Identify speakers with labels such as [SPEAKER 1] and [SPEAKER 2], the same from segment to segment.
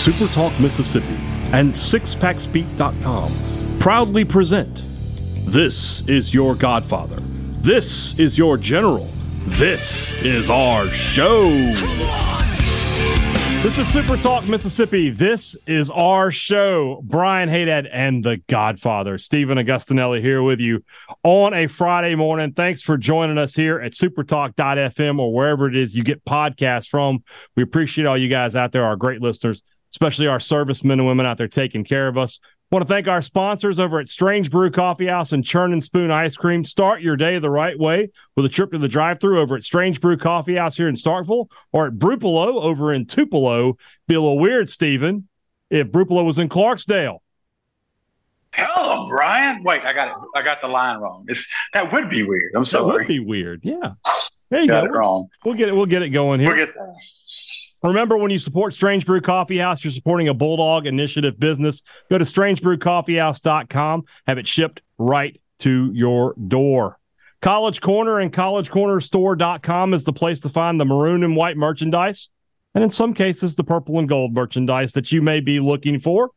[SPEAKER 1] SuperTalk Mississippi and SixPackSpeak.com proudly present This is Your Godfather. This is Your General. This is our show. This is SuperTalk Mississippi. This is our show. Brian Hadad and the Godfather, Stephen Agostinelli here with you on a Friday morning. Thanks for joining us here at supertalk.fm or wherever it is you get podcasts from. We appreciate all you guys out there, our great listeners especially our servicemen and women out there taking care of us. Want to thank our sponsors over at Strange Brew Coffee House and Churn and Spoon Ice Cream. Start your day the right way with a trip to the drive-through over at Strange Brew Coffee House here in Starkville or at Brupolo over in Tupelo. Be a little weird, Stephen, if Brupolo was in Clarksdale.
[SPEAKER 2] Hello, Brian. Wait, I got it. I got the line wrong. It's that would be weird. I'm sorry.
[SPEAKER 1] That would be weird. Yeah. There you
[SPEAKER 2] got
[SPEAKER 1] go.
[SPEAKER 2] it wrong.
[SPEAKER 1] We'll get it. We'll get it going here.
[SPEAKER 2] We'll get that.
[SPEAKER 1] Remember, when you support Strange Brew Coffee House, you're supporting a Bulldog Initiative business. Go to strangebrewcoffeehouse.com, have it shipped right to your door. College Corner and collegecornerstore.com is the place to find the maroon and white merchandise, and in some cases, the purple and gold merchandise that you may be looking for.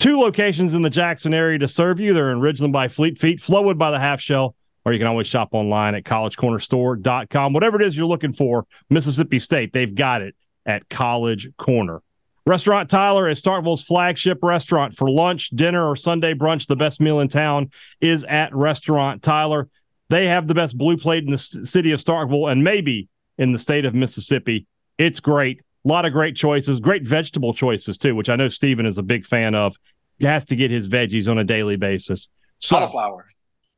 [SPEAKER 1] Two locations in the Jackson area to serve you. They're in Ridgeland by Fleet Feet, Flowood by the Half Shell, or you can always shop online at collegecornerstore.com. Whatever it is you're looking for, Mississippi State, they've got it at College Corner. Restaurant Tyler is Starkville's flagship restaurant for lunch, dinner, or Sunday brunch. The best meal in town is at Restaurant Tyler. They have the best blue plate in the city of Starkville and maybe in the state of Mississippi. It's great. A lot of great choices, great vegetable choices too, which I know Stephen is a big fan of. He has to get his veggies on a daily basis.
[SPEAKER 2] So, cauliflower.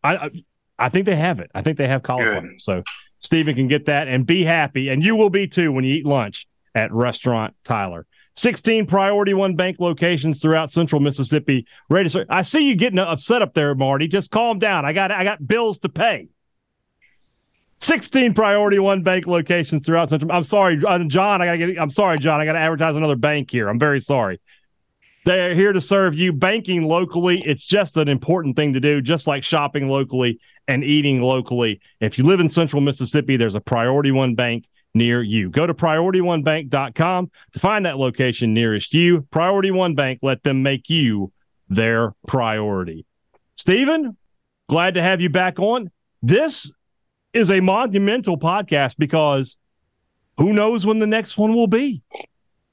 [SPEAKER 1] I, I, think they have it. I think they have cauliflower. Good. So Stephen can get that and be happy, and you will be too when you eat lunch at Restaurant Tyler. 16 Priority One Bank locations throughout central Mississippi. Ready I see you getting upset up there, Marty. Just calm down. I got I got bills to pay. 16 Priority One Bank locations throughout central. I'm sorry, uh, John. I got to get. I'm sorry, John. I got to advertise another bank here. I'm very sorry. They're here to serve you. Banking locally, it's just an important thing to do, just like shopping locally and eating locally. If you live in central Mississippi, there's a Priority One Bank near you. Go to PriorityOneBank.com to find that location nearest you. Priority One Bank, let them make you their priority. Stephen, glad to have you back on. This is a monumental podcast because who knows when the next one will be.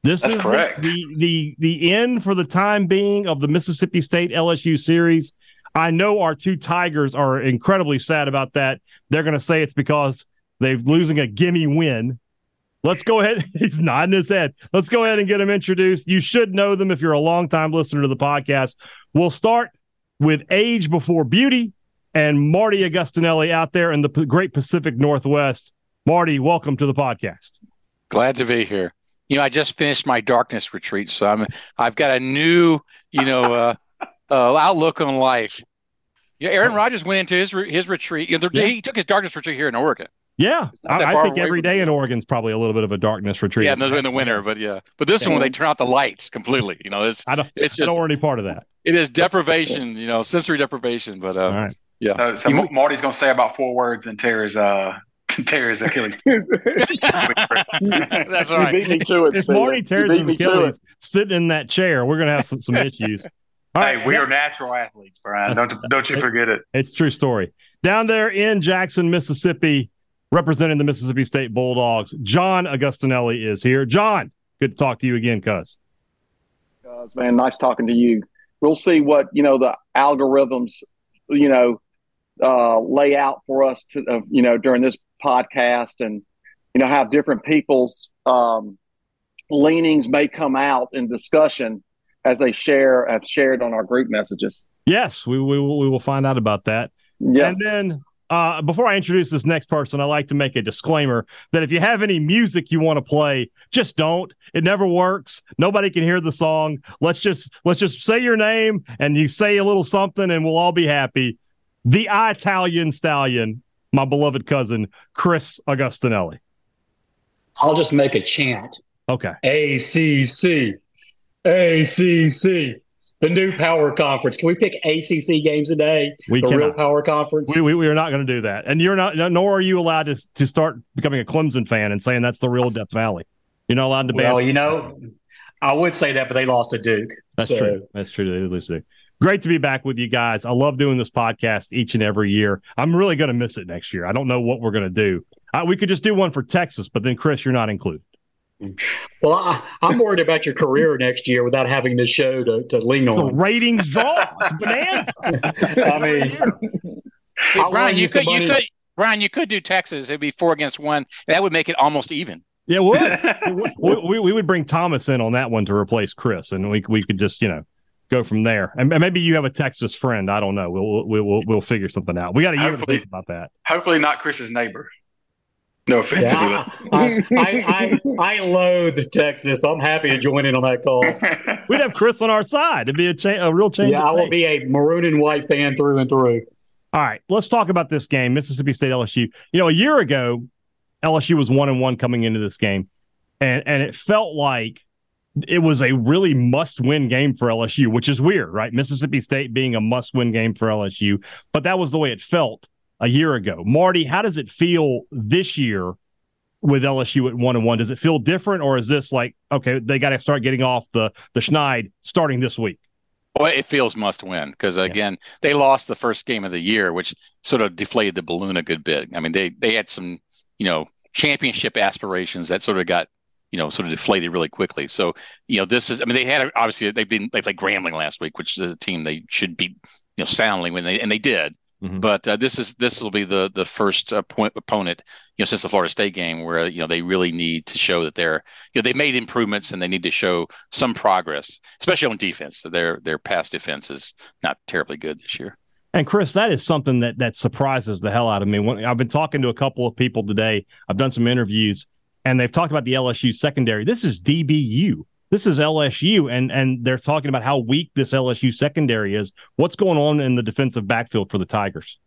[SPEAKER 1] This
[SPEAKER 2] That's
[SPEAKER 1] is
[SPEAKER 2] correct.
[SPEAKER 1] The, the the end for the time being of the Mississippi State LSU series. I know our two Tigers are incredibly sad about that. They're going to say it's because they're losing a gimme win. Let's go ahead. He's nodding his head. Let's go ahead and get them introduced. You should know them if you're a longtime listener to the podcast. We'll start with Age Before Beauty and Marty Agostinelli out there in the great Pacific Northwest. Marty, welcome to the podcast.
[SPEAKER 3] Glad to be here. You know, I just finished my darkness retreat, so I'm I've got a new, you know, uh, uh, outlook on life. Yeah, Aaron Rodgers went into his his retreat. You know, yeah. He took his darkness retreat here in Oregon.
[SPEAKER 1] Yeah, I, I, think every day in Oregon's probably a little bit of a darkness retreat.
[SPEAKER 3] Yeah, in the winter, but yeah, but this yeah. one they turn out the lights completely. You know, it's
[SPEAKER 1] I don't,
[SPEAKER 3] it's
[SPEAKER 1] just, I don't want any part of that.
[SPEAKER 3] It is deprivation, you know, sensory deprivation. But uh,
[SPEAKER 1] right.
[SPEAKER 3] yeah,
[SPEAKER 2] uh, so you, Marty's gonna say about four words and tears uh tears Achilles.
[SPEAKER 3] That's right.
[SPEAKER 4] You beat me to it.
[SPEAKER 1] If Marty tears his Achilles sitting in that chair, we're gonna have some, some issues.
[SPEAKER 2] All hey, right. we are natural athletes, Brian. Don't don't you forget it.
[SPEAKER 1] It's true story. Down there in Jackson, Mississippi, representing the Mississippi State Bulldogs, John Agostinelli is here. John, good to talk to you again, cuz.
[SPEAKER 4] Cuz, man, nice talking to you. We'll see what you know the algorithms, you know, uh, lay out for us to, uh, you know, during this podcast, and you know, have different people's um, leanings may come out in discussion as they share have shared on our group messages.
[SPEAKER 1] Yes, we we, we will find out about that.
[SPEAKER 4] Yes.
[SPEAKER 1] And then uh, before I introduce this next person, I like to make a disclaimer that if you have any music you want to play, just don't. It never works. Nobody can hear the song. Let's just let's just say your name and you say a little something, and we'll all be happy. The Italian stallion, my beloved cousin Chris Agostinelli.
[SPEAKER 5] I'll just make a chant.
[SPEAKER 1] Okay.
[SPEAKER 5] ACC, ACC the new power conference. Can we pick ACC games a day?
[SPEAKER 1] We
[SPEAKER 5] the
[SPEAKER 1] cannot.
[SPEAKER 5] real power conference.
[SPEAKER 1] We, we, we are not going to do that, and you're not. Nor are you allowed to to start becoming a Clemson fan and saying that's the real Death Valley. You're not allowed to.
[SPEAKER 5] well, you know, I would say that, but they lost to Duke.
[SPEAKER 1] That's
[SPEAKER 5] so.
[SPEAKER 1] true. That's true. They lose to Duke. Great to be back with you guys. I love doing this podcast each and every year. I'm really going to miss it next year. I don't know what we're going to do. Uh, we could just do one for Texas, but then Chris, you're not included.
[SPEAKER 5] Well, I, am worried about your career next year without having this show to, to lean
[SPEAKER 1] The
[SPEAKER 5] on.
[SPEAKER 1] ratings drop. It's bonanza.
[SPEAKER 5] I mean,
[SPEAKER 3] Hey, Brian, you
[SPEAKER 5] you
[SPEAKER 3] could, you could, Brian, you could do Texas. It'd be four against one. That would make it almost even.
[SPEAKER 1] Yeah, would. we, we, we would bring Thomas in on that one to replace Chris, and we we could just you know go from there. And maybe you have a Texas friend. I don't know. We'll we'll we'll, we'll figure something out. We got a year to
[SPEAKER 2] Hopefully.
[SPEAKER 1] think about that.
[SPEAKER 2] Hopefully not Chris's neighbor. No offense.
[SPEAKER 5] Yeah, I, I, I, I loathe Texas. I'm happy to join in on that call.
[SPEAKER 1] We'd have Chris on our side. It'd be a cha- a real change.
[SPEAKER 5] Yeah,
[SPEAKER 1] of
[SPEAKER 5] I will be a maroon and white fan through and through.
[SPEAKER 1] All right, let's talk about this game, Mississippi State LSU. You know, a year ago, LSU was one and one coming into this game, and and it felt like it was a really must-win game for LSU, which is weird, right? Mississippi State being a must-win game for LSU, but that was the way it felt a year ago. Marty, how does it feel this year with LSU at one and one? Does it feel different, or is this like okay, they got to start getting off the the schneid starting this week?
[SPEAKER 3] Well, it feels must win because again, they lost the first game of the year, which sort of deflated the balloon a good bit. I mean, they they had some, you know, championship aspirations that sort of got, you know, sort of deflated really quickly. So, you know, this is I mean, they had obviously they've been they played Grambling last week, which is a team they should beat, you know, soundly when they and they did.
[SPEAKER 1] Mhm.
[SPEAKER 3] But uh, this is this will be the the first uh, point, opponent, you know, since the Florida State game where you know they really need to show that they're you know they made improvements and they need to show some progress, especially on defense. Their their pass defense is not terribly good this year.
[SPEAKER 1] And Chris, that is something that that surprises the hell out of me. When I've been talking to a couple of people today, I've done some interviews, and they've talked about the LSU secondary. This is DBU. This is LSU, and and they're talking about how weak this LSU secondary is. What's going on in the defensive backfield for the Tigers?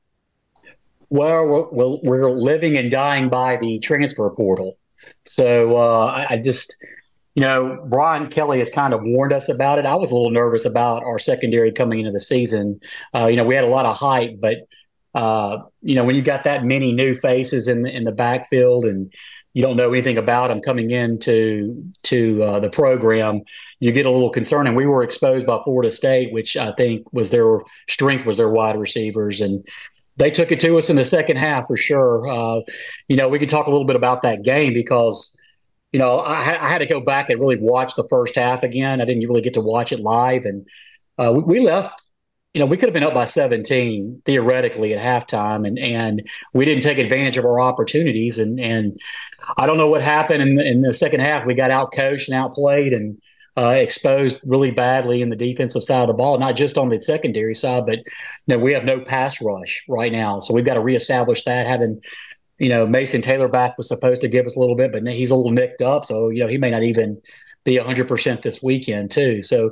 [SPEAKER 5] Well, we're, we're, living and dying by the transfer portal. So uh, I, I just, you know, Brian Kelly has kind of warned us about it. I was a little nervous about our secondary coming into the season. Uh, you know, we had a lot of hype, but uh, you know, when you got that many new faces in the, in the backfield and you don't know anything about them coming into to uh, the program, you get a little concerned. And we were exposed by Florida State, which I think was their strength was their wide receivers, and they took it to us in the second half for sure. Uh, you know, we could talk a little bit about that game because, you know, I, I had to go back and really watch the first half again. I didn't really get to watch it live, and uh, we, we left. You know, we could have been up by 17 theoretically at halftime, and and we didn't take advantage of our opportunities. And and I don't know what happened in the, in the second half. We got out coached and outplayed, and uh, exposed really badly in the defensive side of the ball, not just on the secondary side, but you know, we have no pass rush right now. So we've got to reestablish that. Having, you know, Mason Taylor back was supposed to give us a little bit, but he's a little nicked up. So, you know, he may not even be 100% this weekend, too. So,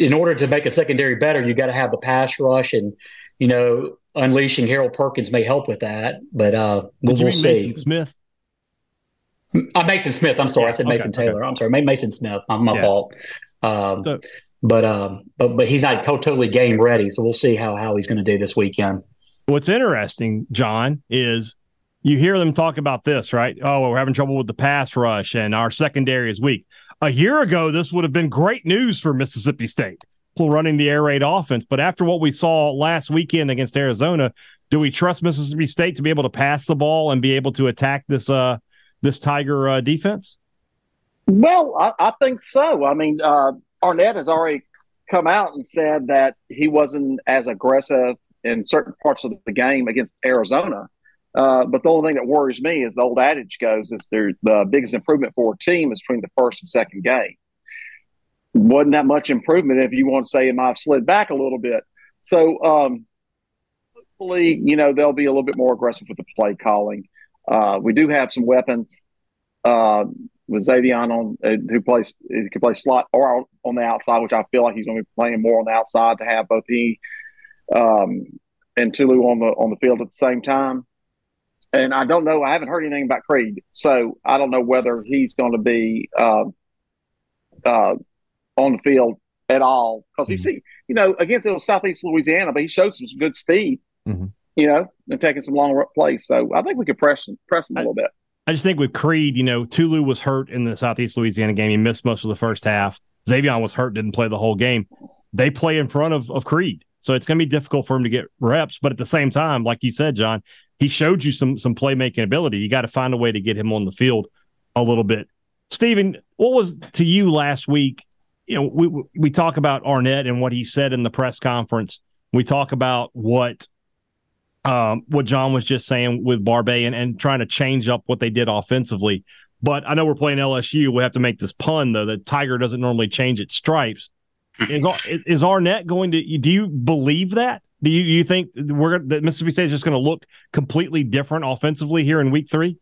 [SPEAKER 5] in order to make a secondary better, you got to have the pass rush and, you know, unleashing Harold Perkins may help with that. But uh, we'll, we'll see.
[SPEAKER 1] Mason Smith?
[SPEAKER 5] Uh, Mason Smith. I'm sorry, I said
[SPEAKER 1] Okay,
[SPEAKER 5] Mason
[SPEAKER 1] okay.
[SPEAKER 5] Taylor. I'm sorry, Mason Smith. My, my
[SPEAKER 1] Yeah.
[SPEAKER 5] fault. Um,
[SPEAKER 1] So-
[SPEAKER 5] but um, but but he's not totally game ready, so we'll see how how he's going to do this weekend.
[SPEAKER 1] What's interesting, John, is you hear them talk about this, right? Oh, we're having trouble with the pass rush and our secondary is weak. A year ago, this would have been great news for Mississippi State running the air raid offense. But after what we saw last weekend against Arizona, do we trust Mississippi State to be able to pass the ball and be able to attack this uh this Tiger uh, defense?
[SPEAKER 4] Well, I, I think so. I mean, uh, Arnett has already come out and said that he wasn't as aggressive in certain parts of the game against Arizona. Uh, but the only thing that worries me is the old adage goes is there the biggest improvement for a team is between the first and second game. Wasn't that much improvement if you want to say it might have slid back a little bit. So um, hopefully, you know, they'll be a little bit more aggressive with the play calling. Uh, we do have some weapons uh, with Zavion on uh, who plays he can play slot or on the outside, which I feel like he's going to be playing more on the outside to have both he um, and Tulu on the on the field at the same time. And I don't know. I haven't heard anything about Creed, so I don't know whether he's going to be uh, uh, on the field at all because mm-hmm. he see you know against it was Southeast Louisiana, but he showed some good speed. Mm-hmm. You know, and taking some long plays. So I think we could press him, press him a little bit.
[SPEAKER 1] I just think with Creed, you know, Tulu was hurt in the Southeast Louisiana game. He missed most of the first half. Zavion was hurt, didn't play the whole game. They play in front of, of Creed. So it's going to be difficult for him to get reps. But at the same time, like you said, John, he showed you some some playmaking ability. You got to find a way to get him on the field a little bit. Stephen, what was to you last week? You know, we we talk about Arnett and what he said in the press conference. We talk about what um, what John was just saying with Barbay and, and trying to change up what they did offensively. But I know we're playing LSU. We have to make this pun though. The Tiger doesn't normally change its stripes. Is, is Arnett going to? Do you believe that? Do you, you think we're that Mississippi State is just going to look completely different offensively here in Week Three?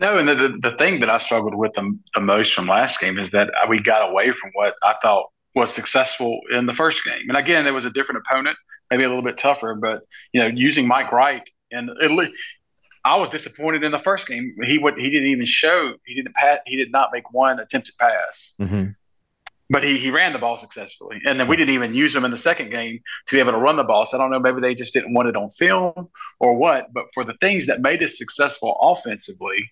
[SPEAKER 2] No, and the, the, the thing that I struggled with the, the most from last game is that we got away from what I thought was successful in the first game. And again, it was a different opponent, maybe a little bit tougher, but you know, using Mike Wright and it, I was disappointed in the first game. He would he didn't even show he didn't pass, he did not make one attempted pass. Mm-hmm. But he, he ran the ball successfully. And then we didn't even use him in the second game to be able to run the ball. So I don't know, maybe they just didn't want it on film or what. But for the things that made us successful offensively,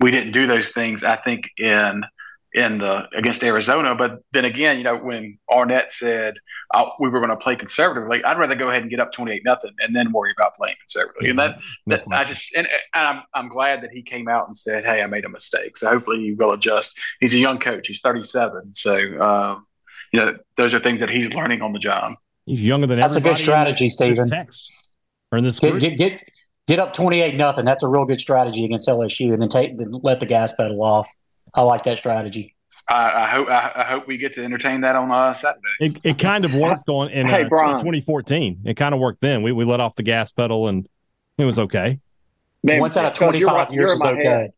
[SPEAKER 2] we didn't do those things, I think, in – in the against Arizona. But then again, you know, when Arnett said uh, we were going to play conservatively, I'd rather go ahead and get up twenty eight nothing and then worry about playing conservatively. And that, that I just and, and, I'm I'm glad that he came out and said, "Hey, I made a mistake." So hopefully he will adjust. He's a young coach. He's thirty seven. So um, you know, those are things that he's learning on the job.
[SPEAKER 1] He's younger than
[SPEAKER 5] that's a good strategy, Stephen.
[SPEAKER 1] Text or in this
[SPEAKER 5] get, get, get get up twenty eight nothing. That's a real good strategy against LSU, and then take then let the gas pedal off. I like that strategy.
[SPEAKER 2] I, I hope I, I, hope we get to entertain that on uh, Saturday.
[SPEAKER 1] It, it kind of worked on in hey, uh, 2014. It kind of worked then. We we let off the gas pedal and it was okay.
[SPEAKER 5] Man, Once out of 25 years is okay. Head.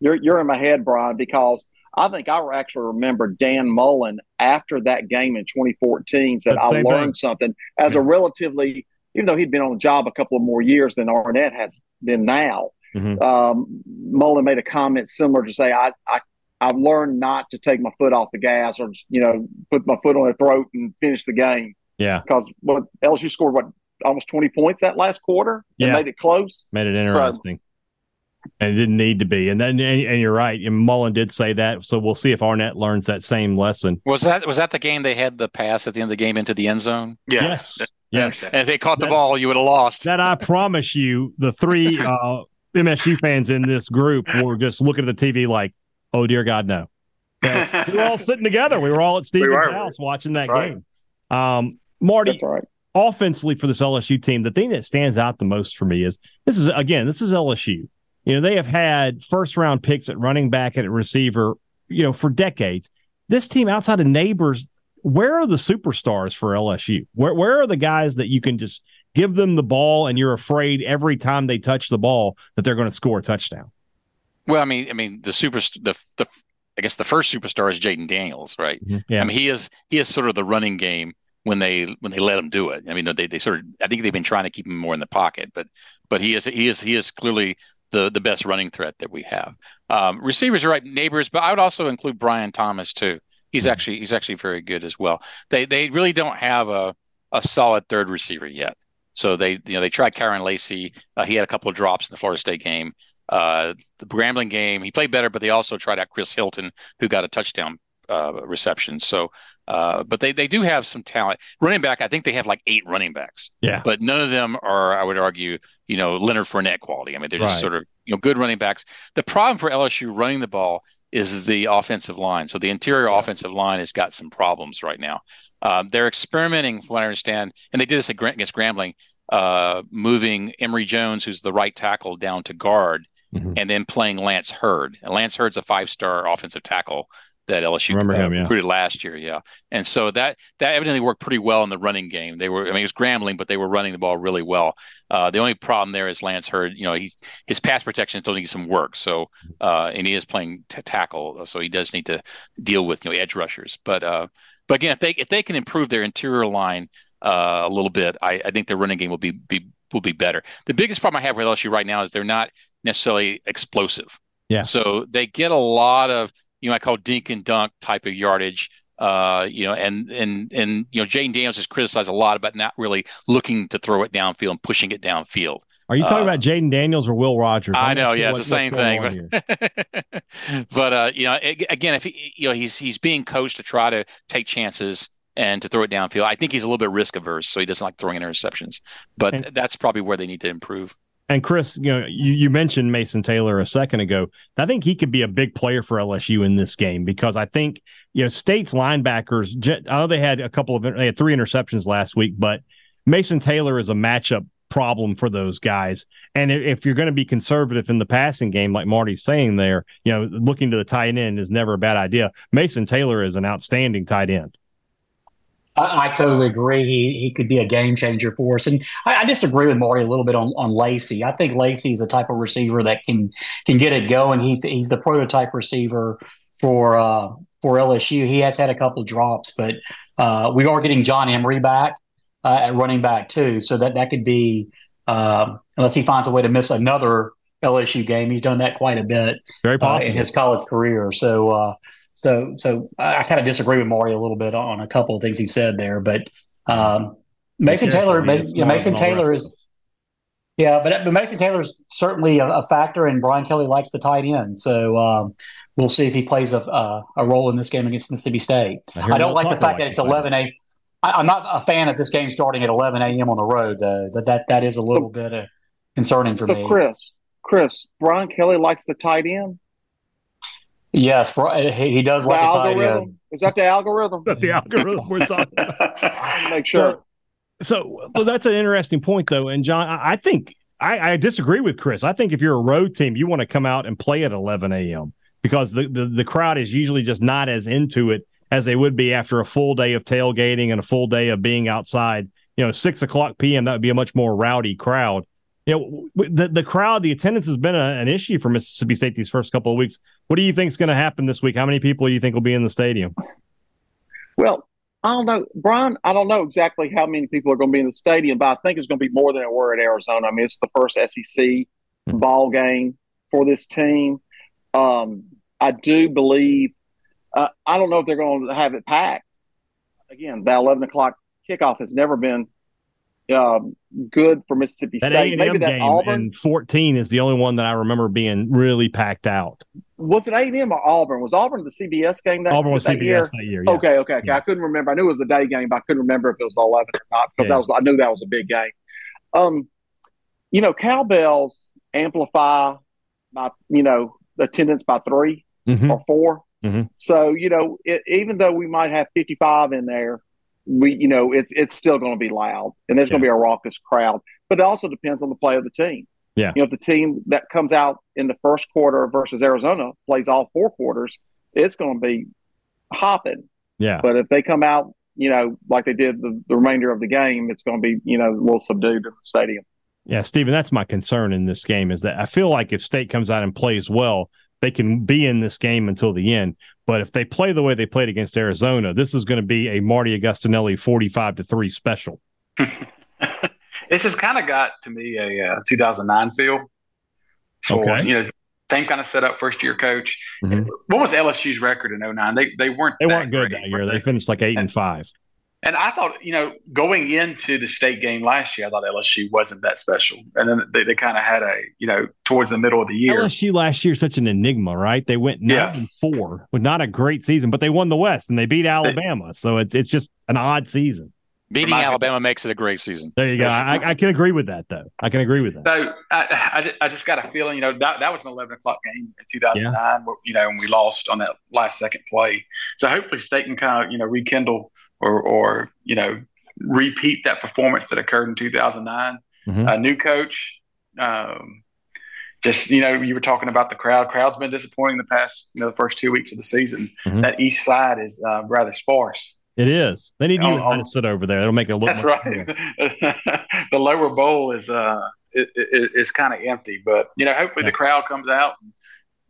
[SPEAKER 4] You're you're in my head, Brian, because I think I actually remember Dan Mullen after that game in 2014 said I learned thing. something as a relatively, even though he'd been on the job a couple of more years than Arnett has been now. Mm-hmm. Um, Mullen made a comment similar to say, I, I I've learned not to take my foot off the gas or you know put my foot on their throat and finish the game.
[SPEAKER 1] Yeah,
[SPEAKER 4] because what LSU scored what almost twenty points that last quarter. Yeah, made it close.
[SPEAKER 1] Made it interesting. So, and it didn't need to be. And then, and, and, you're right. And Mullen did say that. So we'll see if Arnett learns that same lesson.
[SPEAKER 3] Was that was that the game they had the pass at the end of the game into the end zone?
[SPEAKER 1] Yeah. Yes. Yes.
[SPEAKER 3] And if they caught the that, ball, you would have lost.
[SPEAKER 1] That I promise you, the three uh, MSU fans in this group were just looking at the TV like, oh dear God, no. we were all sitting together. We were all at Stephen's we house watching that That's game. Right. Um, Marty, right. offensively for this LSU team, the thing that stands out the most for me is this is again, this is LSU. You know, they have had first round picks at running back and at receiver, you know, for decades. This team outside of Nabers, where are the superstars for LSU? Where where are the guys that you can just give them the ball and you're afraid every time they touch the ball that they're going to score a touchdown?
[SPEAKER 3] Well, I mean, I mean the super the the I guess the first superstar is Jayden Daniels, right?
[SPEAKER 1] Mm-hmm. Yeah.
[SPEAKER 3] I mean, he is he is sort of the running game when they when they let him do it. I mean, they they sort of I think they've been trying to keep him more in the pocket, but but he is he is he is clearly the the best running threat that we have. Um, receivers are right, Nabers, but I would also include Brian Thomas too. He's mm-hmm. actually he's actually very good as well. They they really don't have a a solid third receiver yet. So they you know they tried Kyren Lacy. Uh, he had a couple of drops in the Florida State game. Uh, the Grambling game, he played better, but they also tried out Chris Hilton, who got a touchdown uh, reception. So, uh, but they they do have some talent. Running back, I think they have like eight running backs.
[SPEAKER 1] Yeah,
[SPEAKER 3] but none of them are, I would argue, you know, Leonard Fournette quality. I mean, they're just right. sort of you know good running backs. The problem for LSU running the ball is the offensive line. So the interior yeah. offensive line has got some problems right now. Um, they're experimenting, from what I understand, and they did this against Grambling, uh, moving Emery Jones, who's the right tackle, down to guard mm-hmm. and then playing Lance Heard. And Lance Heard's a five star offensive tackle that LSU
[SPEAKER 1] Remember
[SPEAKER 3] uh,
[SPEAKER 1] him, yeah.
[SPEAKER 3] recruited last year. Yeah, and so that that evidently worked pretty well in the running game. They were, I mean, it was scrambling, but they were running the ball really well. Uh, the only problem there is Lance Heard. You know, he's his pass protection still needs some work. So, uh, and he is playing t- tackle, so he does need to deal with you know edge rushers. But uh, but again, if they if they can improve their interior line uh, a little bit, I, I think their running game will be be will be better. The biggest problem I have with LSU right now is they're not necessarily explosive.
[SPEAKER 1] Yeah.
[SPEAKER 3] So they get a lot of you know I call dink and dunk type of yardage. Uh, you know, and and and you know, Jayden Daniels has criticized a lot about not really looking to throw it downfield and pushing it downfield.
[SPEAKER 1] Are you talking
[SPEAKER 3] Uh,
[SPEAKER 1] about Jayden Daniels or Will Rogers?
[SPEAKER 3] I
[SPEAKER 1] I'm not
[SPEAKER 3] know,
[SPEAKER 1] sure
[SPEAKER 3] yeah,
[SPEAKER 1] what-
[SPEAKER 3] it's the same thing. But, but uh, you know, again, if he, you know, he's he's being coached to try to take chances and to throw it downfield. I think he's a little bit risk averse, so he doesn't like throwing interceptions. But
[SPEAKER 1] And-
[SPEAKER 3] that's probably where they need to improve.
[SPEAKER 1] And Chris, you know, you, you mentioned Mason Taylor a second ago. I think he could be a big player for LSU in this game because I think you know State's linebackers. I know they had a couple of they had three interceptions last week, but Mason Taylor is a matchup problem for those guys. And if you're going to be conservative in the passing game, like Marty's saying there, you know, looking to the tight end is never a bad idea. Mason Taylor is an outstanding tight end.
[SPEAKER 5] I, I totally agree. He he could be a game changer for us, and I, I disagree with Marty a little bit on on Lacy. I think Lacy is the type of receiver that can can get it going. He he's the prototype receiver for uh, for LSU. He has had a couple drops, but uh, we are getting John Emery back uh, at running back too, so that that could be um, unless he finds a way to miss another LSU game. He's done that quite a bit
[SPEAKER 1] Very
[SPEAKER 5] uh, in his college career. So, uh, so, so I, I kind of disagree with Mario a little bit on a couple of things he said there, but um, Mason Taylor,
[SPEAKER 1] he
[SPEAKER 5] Ma-
[SPEAKER 1] is
[SPEAKER 5] yeah,
[SPEAKER 1] smart
[SPEAKER 5] Mason Taylor is. yeah, but, but Mason Taylor's certainly a, a factor, and Brian Kelly likes the tight end. So um, we'll see if he plays a, a a role in this game against Mississippi State.
[SPEAKER 1] hear
[SPEAKER 5] I don't like the fact that it's
[SPEAKER 1] the
[SPEAKER 5] 11 a. I, I'm not a fan of this game starting at 11 a.m. on the road. Though that that that is a little bit uh, concerning for
[SPEAKER 4] So
[SPEAKER 5] me.
[SPEAKER 4] Chris, Chris, Brian Kelly likes the tight end.
[SPEAKER 5] Yes, he, he does
[SPEAKER 4] The
[SPEAKER 5] like a tight end.
[SPEAKER 4] is that the algorithm?
[SPEAKER 1] That's the algorithm we're talking about.
[SPEAKER 4] Make sure.
[SPEAKER 1] So well, that's an interesting point, though. And John, I, I think I, I disagree with Chris. I think if you're a road team, you want to come out and play at 11 a.m. because the, the the crowd is usually just not as into it as they would be after a full day of tailgating and a full day of being outside. You know, six o'clock p.m. That would be a much more rowdy crowd. You know, the the crowd, the attendance has been a, an issue for Mississippi State these first couple of weeks. What do you think is going to happen this week? How many people do you think will be in the stadium?
[SPEAKER 4] Well, I don't know, Brian. I don't know exactly how many people are going to be in the stadium, but I think it's going to be more than it were at Arizona. I mean, it's the first SEC
[SPEAKER 1] Hmm.
[SPEAKER 4] ball game for this team. Um, I do believe. Uh, I don't know if they're going to have it packed. Again, that eleven o'clock kickoff has never been um, good for Mississippi
[SPEAKER 1] That
[SPEAKER 4] State.
[SPEAKER 1] A&M
[SPEAKER 4] Maybe that
[SPEAKER 1] game
[SPEAKER 4] Auburn
[SPEAKER 1] in 14 is the only one that I remember being really packed out.
[SPEAKER 4] was it A and M or Auburn? Was Auburn the CBS game that
[SPEAKER 1] Auburn was
[SPEAKER 4] that
[SPEAKER 1] CBS
[SPEAKER 4] year?
[SPEAKER 1] that year. Yeah.
[SPEAKER 4] Okay, okay, okay.
[SPEAKER 1] Yeah.
[SPEAKER 4] I couldn't remember. I knew it was a day game, but I couldn't remember if it was the 11 or not because
[SPEAKER 1] Yeah.
[SPEAKER 4] that was. I knew that was a big game. Um, you know, cowbells amplify my, you know, attendance by three
[SPEAKER 1] Mhm.
[SPEAKER 4] or 4
[SPEAKER 1] Mhm.
[SPEAKER 4] So you know, it, even though we might have 55 in there, we, you know, it's it's still going to be loud, and there's going to be a raucous crowd. But it also depends on the play of the team.
[SPEAKER 1] Yeah.
[SPEAKER 4] You know, if the team that comes out in the first quarter versus Arizona plays all four quarters, it's going to be hopping.
[SPEAKER 1] Yeah.
[SPEAKER 4] But if they come out, you know, like they did the, the remainder of the game, it's going to be, you know, a little subdued in the stadium.
[SPEAKER 1] Yeah, Stephen, that's my concern in this game is that I feel like if State comes out and plays well, they can be in this game until the end. But if they play the way they played against Arizona, this is going to be a Marty Agostinelli 45 to 3 special.
[SPEAKER 2] This has kind of got to me a uh, 2009 feel. For,
[SPEAKER 1] Okay.
[SPEAKER 2] You know, same kind of setup, first year coach.
[SPEAKER 1] Mhm.
[SPEAKER 2] What was LSU's record in 09? They they weren't
[SPEAKER 1] They
[SPEAKER 2] that
[SPEAKER 1] weren't good
[SPEAKER 2] great,
[SPEAKER 1] that year. They finished like 8 and 5.
[SPEAKER 2] And I thought, you know, going into the state game last year, I thought LSU wasn't that special. And then they, they kind of had a, you know, towards the middle of the year.
[SPEAKER 1] LSU last year such an enigma, right? They went 9
[SPEAKER 2] Yeah.
[SPEAKER 1] and 4 with not a great season, but they won the West and they beat Alabama. so it's it's just an odd season.
[SPEAKER 3] Beating
[SPEAKER 2] Reminds me-
[SPEAKER 3] Alabama makes it a great season.
[SPEAKER 1] There you go. I, I can agree with that, though. I can agree with that.
[SPEAKER 2] So I, I, ju- I just got a feeling, you know, that, that was an 11 o'clock game in 2009, where, you know, and we lost on that last second play. So hopefully State can kind of, you know, rekindle or, or, you know, repeat that performance that occurred in 2009.
[SPEAKER 1] Mhm.
[SPEAKER 2] A new coach, um, just you know, you were talking about the crowd. Crowd's been disappointing the past you know the first two weeks of the season.
[SPEAKER 1] Mhm.
[SPEAKER 2] That east side is uh, rather sparse.
[SPEAKER 1] It is. They need you to sit over there. It'll make it look.
[SPEAKER 2] That's right. the lower bowl is uh it, it, it's kind of empty, but you know, hopefully
[SPEAKER 1] Yeah.
[SPEAKER 2] the crowd comes out.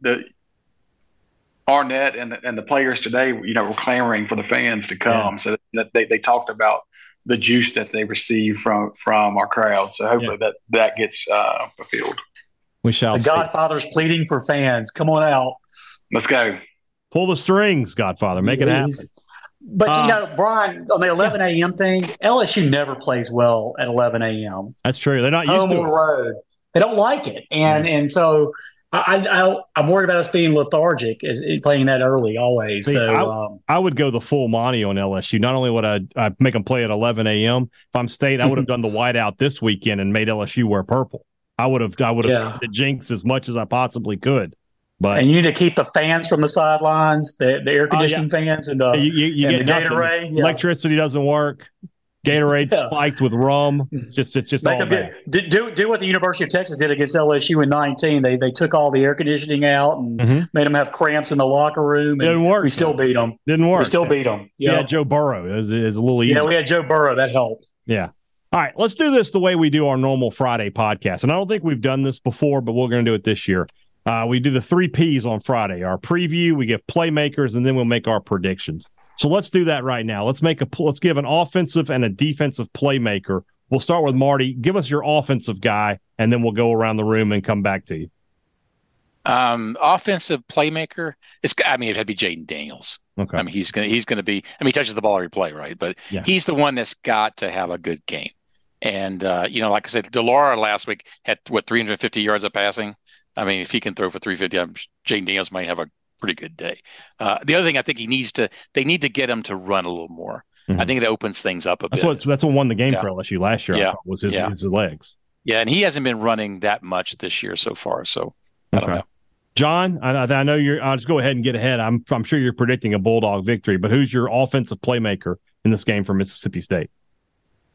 [SPEAKER 2] The Arnett and the, and the players today, you know, were clamoring for the fans to come. So that they, they talked about the juice that they receive from from our crowd. So hopefully that that gets uh, fulfilled.
[SPEAKER 1] We shall
[SPEAKER 5] The
[SPEAKER 1] see.
[SPEAKER 5] Godfather's pleading for fans. Come on out.
[SPEAKER 2] Let's go.
[SPEAKER 1] Pull the strings, Godfather. Make it happen.
[SPEAKER 5] But
[SPEAKER 1] Uh,
[SPEAKER 5] you know, Brian, on the 11 a.m. thing, LSU never plays well at 11 a.m.
[SPEAKER 1] That's true. They're not used to
[SPEAKER 5] or
[SPEAKER 1] it.
[SPEAKER 5] road. They don't like it, and and so I, I I'm worried about us being lethargic as playing that early always.
[SPEAKER 1] See,
[SPEAKER 5] so
[SPEAKER 1] I-
[SPEAKER 5] um,
[SPEAKER 1] I would go the full Monty on LSU. Not only would I I'd make them play at 11 a.m. If I'm state, I would have done the whiteout this weekend and made LSU wear purple. I would have I would have
[SPEAKER 5] Yeah.
[SPEAKER 1] jinx as much as I possibly could. But
[SPEAKER 5] and you need to keep the fans from the sidelines, the the air conditioning fans, and the,
[SPEAKER 1] you, you, you
[SPEAKER 5] and
[SPEAKER 1] get
[SPEAKER 5] the. Gatorade. Yeah.
[SPEAKER 1] Electricity doesn't work. Gatorade
[SPEAKER 5] Yeah.
[SPEAKER 1] spiked with rum. It's just it's just
[SPEAKER 5] Make
[SPEAKER 1] all
[SPEAKER 5] them
[SPEAKER 1] bad.
[SPEAKER 5] do, do do what the University of Texas did against LSU in 19. They they took all the air conditioning out and
[SPEAKER 1] Mhm.
[SPEAKER 5] made them have cramps in the locker room. And
[SPEAKER 1] Didn't work.
[SPEAKER 5] We still beat them.
[SPEAKER 1] Didn't work.
[SPEAKER 5] We still beat them.
[SPEAKER 1] Yeah,
[SPEAKER 5] Yeah,
[SPEAKER 1] Joe Burrow is is a little easy.
[SPEAKER 5] yeah. We had Joe Burrow. That helped.
[SPEAKER 1] Yeah. All right, let's do this the way we do our normal Friday podcast. And I don't think we've done this before, but we're going to do it this year. Uh, we do the three P's on Friday our preview, we give playmakers, and then we'll make our predictions. So let's do that right now. Let's make a let's give an offensive and a defensive playmaker. We'll start with Marty. Give us your offensive guy, and then we'll go around the room and come back to you.
[SPEAKER 3] Um, offensive playmaker. It's. I mean, it had to be Jayden Daniels.
[SPEAKER 1] Okay.
[SPEAKER 3] I mean, he's gonna he's gonna be. I mean, he touches the ball every play, right? But
[SPEAKER 1] Yeah.
[SPEAKER 3] he's the one that's got to have a good game. And uh, you know, like I said, de Laura last week had what 350 yards of passing. I mean, if he can throw for 350, I'm, Jayden Daniels might have a pretty good day. Uh, the other thing I think he needs to, they need to get him to run a little more.
[SPEAKER 1] Mhm.
[SPEAKER 3] I think it opens things up a
[SPEAKER 1] That's
[SPEAKER 3] bit.
[SPEAKER 1] what that's what won the game
[SPEAKER 3] Yeah.
[SPEAKER 1] for LSU last year. I
[SPEAKER 3] Yeah.
[SPEAKER 1] thought, was his,
[SPEAKER 3] Yeah.
[SPEAKER 1] his legs.
[SPEAKER 3] Yeah, and he hasn't been running that much this year so far. So I don't know.
[SPEAKER 1] John, I, I know you're. I'll just go ahead and get ahead. I'm I'm sure you're predicting a Bulldog victory, but who's your offensive playmaker in this game for Mississippi State?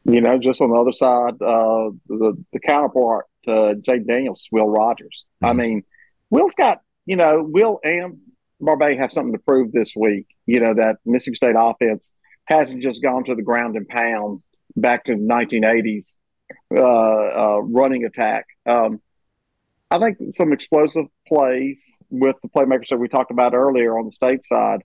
[SPEAKER 4] You know, just on the other side, uh, the the counterpart to Jay Daniels, Will Rogers. I
[SPEAKER 1] Mhm.
[SPEAKER 4] mean, Will's got you know, Will and Barbay have something to prove this week. You know that Mississippi State offense hasn't just gone to the ground and pound back to the 1980s uh, uh, running attack. Um, I think some explosive plays with the playmakers that we talked about earlier on the state side,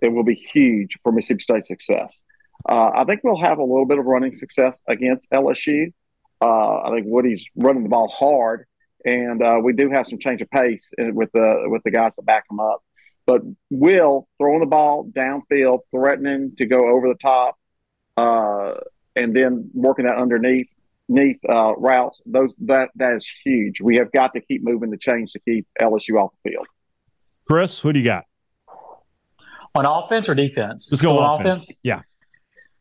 [SPEAKER 4] it will be huge for Mississippi State success. Uh, I think we'll have a little bit of running success against LSU. Uh, I think Woody's running the ball hard, and uh, we do have some change of pace with the with the guys that back him up. But Will throwing the ball downfield, threatening to go over the top, uh, and then working that underneath underneath uh, routes. Those that that is huge. We have got to keep moving the chains to keep LSU off the field.
[SPEAKER 1] Chris, who do you got?
[SPEAKER 5] On offense or defense?
[SPEAKER 1] Let's go
[SPEAKER 5] on
[SPEAKER 1] offense. Yeah.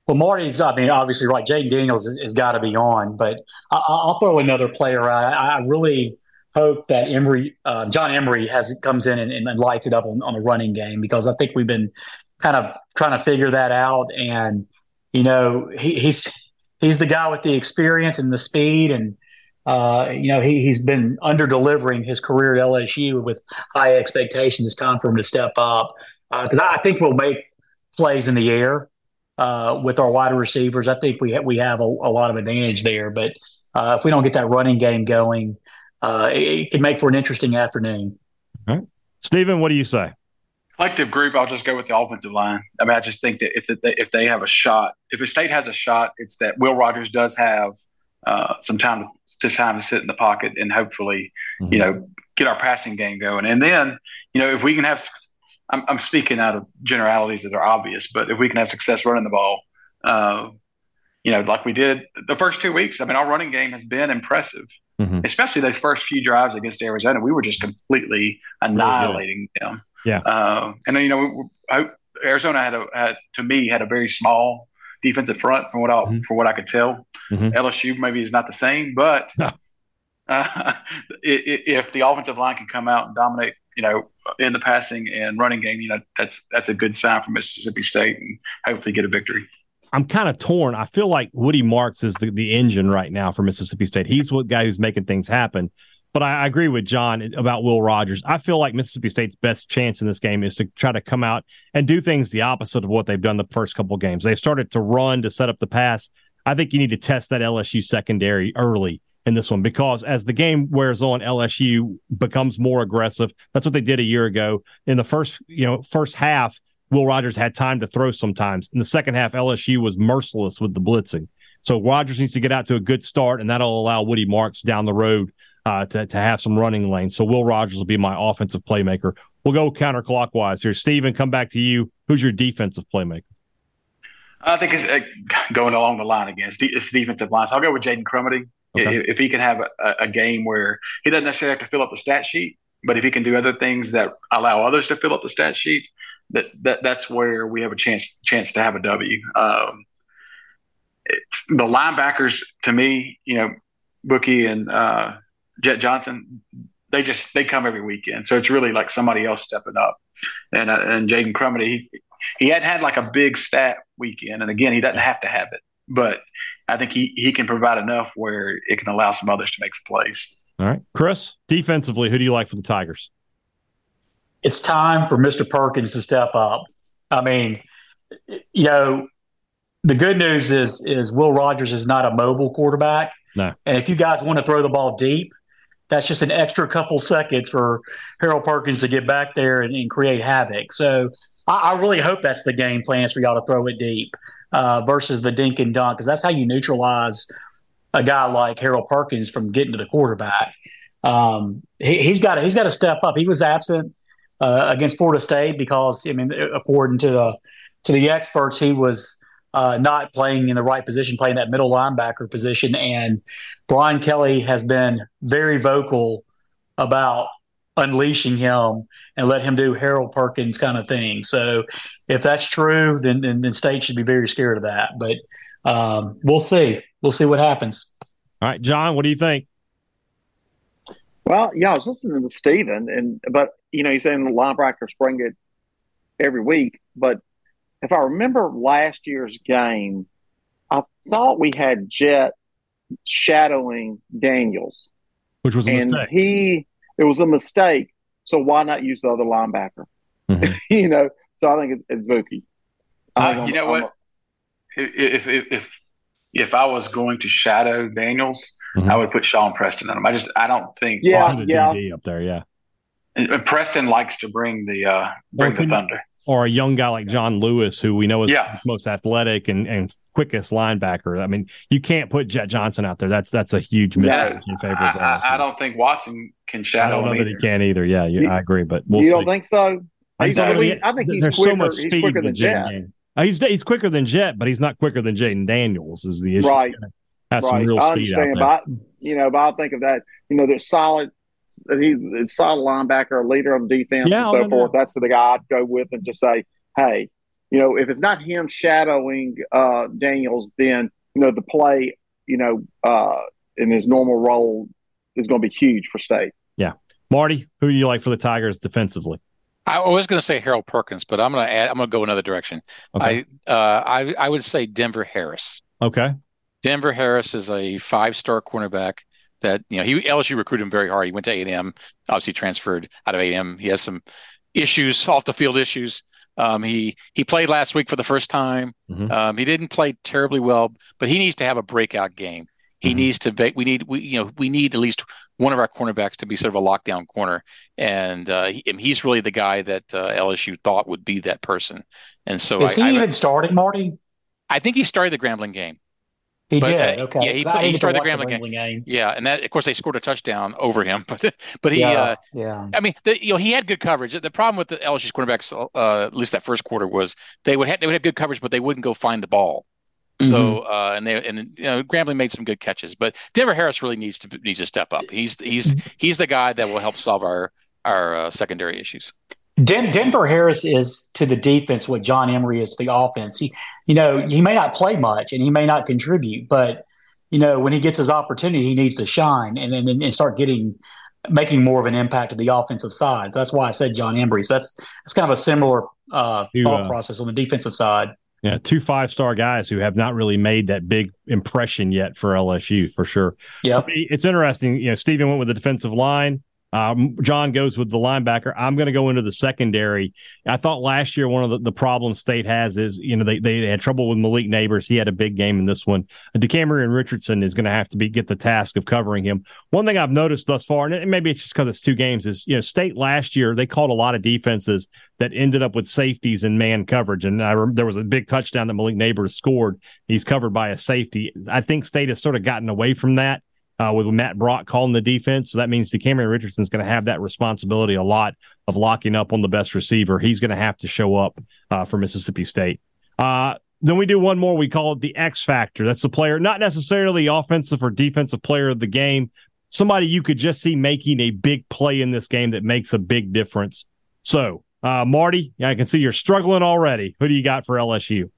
[SPEAKER 5] Well, Marty's, I mean, obviously, right. Jayden Daniels has, has got to be on, but I, I'll throw another player. I, I really hope that Emory, uh, John Emery, has comes in and, and lights it up on, on the running game because I think we've been kind of trying to figure that out. And you know, he, he's he's the guy with the experience and the speed, and uh, you know, he he's been under delivering his career at LSU with high expectations. It's time for him to step up because I think we'll make plays in the air uh, with our wide receivers. I think we ha- we have a, a lot of advantage there. But uh, if we don't get that running game going, uh, it, it can make for an interesting afternoon.
[SPEAKER 1] Stephen, what do you say?
[SPEAKER 2] collective group, I'll just go with the offensive line. I mean, I just think that if they, if they have a shot, if a state has a shot, it's that Will Rogers does have uh, some time to, to time to sit in the pocket and hopefully, you know, get our passing game going. And then, you know, if we can have, I'm, I'm speaking out of generalities that are obvious, but if we can have success running the ball, uh, you know, like we did the first two weeks. I mean, our running game has been impressive,
[SPEAKER 1] Mhm.
[SPEAKER 2] especially those first few drives against Arizona. We were just completely annihilating them.
[SPEAKER 1] Yeah.
[SPEAKER 2] Uh, and then, you know, I, Arizona had a had to me had a very small defensive front from what I
[SPEAKER 1] Mhm.
[SPEAKER 2] for what I could tell.
[SPEAKER 1] Mhm.
[SPEAKER 2] LSU maybe is not the same, but
[SPEAKER 1] No.
[SPEAKER 2] uh, if the offensive line can come out and dominate, you know, in the passing and running game, you know, that's that's a good sign for Mississippi State and hopefully get a victory.
[SPEAKER 1] I'm kind of torn. I feel like Woody Marks is the, the engine right now for Mississippi State. He's the guy who's making things happen. But I, I agree with John about Will Rogers. I feel like Mississippi State's best chance in this game is to try to come out and do things the opposite of what they've done the first couple games. They started to run to set up the pass. I think you need to test that LSU secondary early in this one because as the game wears on, LSU becomes more aggressive. That's what they did a year ago. In the first, you know, first half, Will Rogers had time to throw sometimes. In the second half, LSU was merciless with the blitzing. So Rogers needs to get out to a good start, and that'll allow Woody Marks down the road uh, to, to have some running lanes. So Will Rogers will be my offensive playmaker. We'll go counterclockwise here. Steven, come back to you. Who's your defensive playmaker?
[SPEAKER 2] I think it's uh, going along the line again. It's, de- it's defensive line. So I'll go with Jaden Crumedy. Okay. If, if, he can have a, a, game where he doesn't necessarily have to fill up the stat sheet, but if he can do other things that allow others to fill up the stat sheet, that, that that's where we have a chance chance to have a W. Um, it's the linebackers to me, you know, Bookie and uh, Jett Johnson, they just they come every weekend, so it's really like somebody else stepping up. And uh, and Jaden Crumedy, he he hadn't had like a big stat weekend, and again, he doesn't have to have it but I think he he can provide enough where it can allow some others to make some plays.
[SPEAKER 1] All right, Chris. Defensively, who do you like for the Tigers?
[SPEAKER 5] It's time for Mr. Perkins to step up. I mean, you know, the good news is is Will Rogers is not a mobile quarterback.
[SPEAKER 1] No.
[SPEAKER 5] And if you guys want to throw the ball deep, that's just an extra couple seconds for Harold Perkins to get back there and, and create havoc. So I, I, really hope that's the game plan for y'all to throw it deep uh, versus the dink and dunk because that's how you neutralize a guy like Harold Perkins from getting to the quarterback. Um, he, has got he's got to step up. He was absent uh, against Florida State because I mean, according to the to the experts, he was uh, not playing in the right position, playing that middle linebacker position. And Brian Kelly has been very vocal about unleashing him and let him do Harold Perkins kind of thing. So if that's true, then then, then State should be very scared of that. But um, we'll see. We'll see what happens.
[SPEAKER 1] All right, John, what do you think?
[SPEAKER 4] Well, yeah, I was listening to Steven, and but you know, he's saying the linebackers bring it every week. But if I remember last year's game, I thought we had Jett shadowing Daniels,
[SPEAKER 1] which was a
[SPEAKER 4] and
[SPEAKER 1] mistake.
[SPEAKER 4] he it was a mistake. So why not use the other linebacker? Mm-hmm. you know, so I think it's, it's Bookie.
[SPEAKER 2] Uh, you know what? if, if if if I was going to shadow Daniels, mm-hmm. I would put Sean Preston on him. I just I don't think
[SPEAKER 4] yeah yeah
[SPEAKER 1] up there yeah.
[SPEAKER 2] And, and Preston likes to bring the uh, bring the thunder
[SPEAKER 1] or a young guy like John Lewis, who we know is yeah. most athletic and, and quickest linebacker. I mean, you can't put Jett Johnson out there. That's that's a huge mismatch in favor
[SPEAKER 2] of I, I, don't think Watson can shadow.
[SPEAKER 1] I don't know
[SPEAKER 2] that
[SPEAKER 1] he can either. Yeah, you, I agree, but we'll
[SPEAKER 4] you
[SPEAKER 1] see.
[SPEAKER 4] don't think so? He's I, mean, I think he's there's quicker, so much speed quicker than Jett.
[SPEAKER 1] Uh, he's he's quicker than Jett, but he's not quicker than Jayden Daniels. Is the issue?
[SPEAKER 4] Right.
[SPEAKER 1] Has
[SPEAKER 4] right.
[SPEAKER 1] some real
[SPEAKER 4] I
[SPEAKER 1] speed
[SPEAKER 4] understand,
[SPEAKER 1] out
[SPEAKER 4] there. But I, you know, but I think of that. You know, there's solid he's a solid linebacker, a leader on defense, yeah, and so forth. That's the guy I'd go with and just say, hey, you know, if it's not him shadowing uh, Daniels, then you know the play, you know, uh, in his normal role is going to be huge for State.
[SPEAKER 1] Yeah, Marty, who do you like for the Tigers defensively?
[SPEAKER 3] I was going to say Harold Perkins, but I'm going to add. I'm going to go another direction. Okay. I uh, I I would say Denver Harris.
[SPEAKER 1] Okay.
[SPEAKER 3] Denver Harris is a five-star cornerback that you know he LSU recruited him very hard. He went to A and M, obviously transferred out of A and M. He has some issues off the field issues. Um, he he played last week for the first time. Mm-hmm. Um, he didn't play terribly well, but he needs to have a breakout game. He mm-hmm. needs to be, we need we you know we need at least one of our cornerbacks to be sort of a lockdown corner, and, uh, he, he's really the guy that uh, LSU thought would be that person. And so
[SPEAKER 5] is
[SPEAKER 3] I,
[SPEAKER 5] he I, even started, Marty?
[SPEAKER 3] I think he started the Grambling game.
[SPEAKER 5] He but, did. Uh, okay.
[SPEAKER 3] Yeah, he, he started the Grambling, game. game. Yeah, and that of course they scored a touchdown over him, but but he,
[SPEAKER 5] yeah,
[SPEAKER 3] uh,
[SPEAKER 5] yeah.
[SPEAKER 3] I mean, the, you know, he had good coverage. The problem with the LSU's quarterbacks, uh, at least that first quarter, was they would have they would have good coverage, but they wouldn't go find the ball. Mm-hmm. So uh, and they and you know Grambling made some good catches, but Denver Harris really needs to needs to step up. He's he's he's the guy that will help solve our our uh, secondary issues.
[SPEAKER 5] Den- Denver Harris is to the defense what John Emery is to the offense. He, you know, he may not play much and he may not contribute, but you know, when he gets his opportunity, he needs to shine and and, and start getting making more of an impact to the offensive side. So that's why I said John Emery. So that's that's kind of a similar uh, thought uh, process on the defensive side.
[SPEAKER 1] Yeah, two five star guys who have not really made that big impression yet for LSU for sure.
[SPEAKER 5] Yeah,
[SPEAKER 1] It's interesting. You know, Stephen went with the defensive line. Um, John goes with the linebacker. I'm going to go into the secondary. I thought last year one of the, the problems State has is you know they, they had trouble with Malik Nabers. He had a big game in this one. DeCamerion Richardson is going to have to be get the task of covering him. One thing I've noticed thus far, and maybe it's just because it's two games, is you know State last year they called a lot of defenses that ended up with safeties and man coverage. And I there was a big touchdown that Malik Nabers scored. He's covered by a safety. I think State has sort of gotten away from that uh, with Matt Brock calling the defense. So that means DeCamerion Richardson's going to have that responsibility a lot of locking up on the best receiver. He's going to have to show up uh, for Mississippi State. Uh, then we do one more. We call it the X factor. That's the player, not necessarily offensive or defensive player of the game. Somebody you could just see making a big play in this game that makes a big difference. So, uh, Marty, I can see you're struggling already. Who do you got for LSU?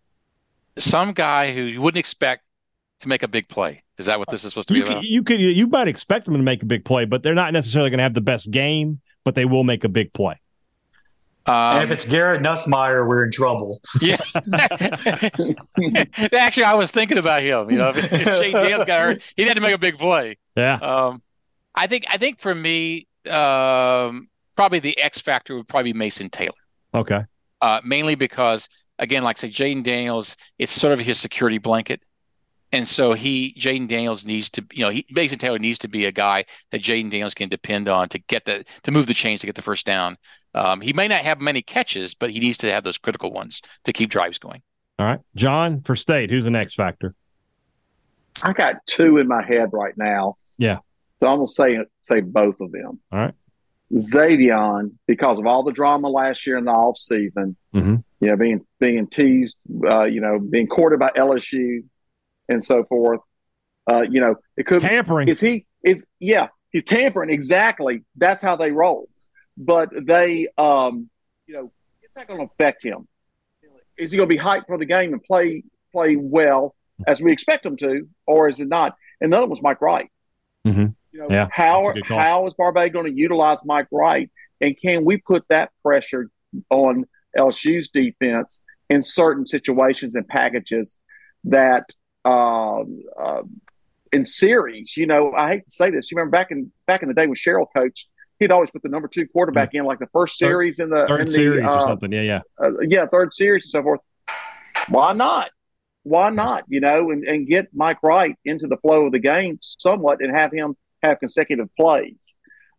[SPEAKER 3] Some guy who you wouldn't expect to make a big play. Is that what this is supposed to
[SPEAKER 1] you
[SPEAKER 3] be
[SPEAKER 1] could,
[SPEAKER 3] about?
[SPEAKER 1] You could you might expect them to make a big play, but they're not necessarily going to have the best game, but they will make a big play.
[SPEAKER 3] Um,
[SPEAKER 5] and if it's Garrett Nussmeier, we're in trouble.
[SPEAKER 3] yeah. Actually, I was thinking about him. You know, if, if Shane Daniels got hurt, he had to make a big play.
[SPEAKER 1] Yeah.
[SPEAKER 3] Um, I think I think for me, um, probably the X factor would probably be Mason Taylor.
[SPEAKER 1] Okay.
[SPEAKER 3] Uh, mainly because, again, like I say Jayden Daniels, it's sort of his security blanket. And so he, Jayden Daniels needs to, you know, he, Mason Taylor needs to be a guy that Jayden Daniels can depend on to get the, to move the chains to get the first down. Um, he may not have many catches, but he needs to have those critical ones to keep drives going.
[SPEAKER 1] All right. John, for state, who's the next factor?
[SPEAKER 4] I got two in my head right now.
[SPEAKER 1] Yeah.
[SPEAKER 4] So I'm gonna say say both of them.
[SPEAKER 1] All right.
[SPEAKER 4] Zavion, because of all the drama last year in the off season,
[SPEAKER 1] Mhm.
[SPEAKER 4] you know, being being teased, uh, you know, being courted by LSU and so forth. Uh, you know, it could
[SPEAKER 1] Tampering.
[SPEAKER 4] is he is yeah, he's tampering exactly. That's how they roll. But they um, you know, it's not gonna affect him. Is he gonna be hyped for the game and play play well as we expect him to, or is it not? And the other was Mike Wright.
[SPEAKER 1] Mhm.
[SPEAKER 4] You know,
[SPEAKER 1] Yeah,
[SPEAKER 4] how
[SPEAKER 1] that's a good call.
[SPEAKER 4] how is Barbay going to utilize Mike Wright, and can we put that pressure on LSU's defense in certain situations and packages that um, uh, in series? You know, I hate to say this. You remember back in back in the day when Sherrill coached, he'd always put the number two quarterback in like the first
[SPEAKER 1] Third-
[SPEAKER 4] series in the
[SPEAKER 1] Third
[SPEAKER 4] in the,
[SPEAKER 1] series or
[SPEAKER 4] uh,
[SPEAKER 1] something. Yeah, yeah.
[SPEAKER 4] uh, yeah, third series and so forth. Why not? Why not? You know, and, and get Mike Wright into the flow of the game somewhat and have him have consecutive plays.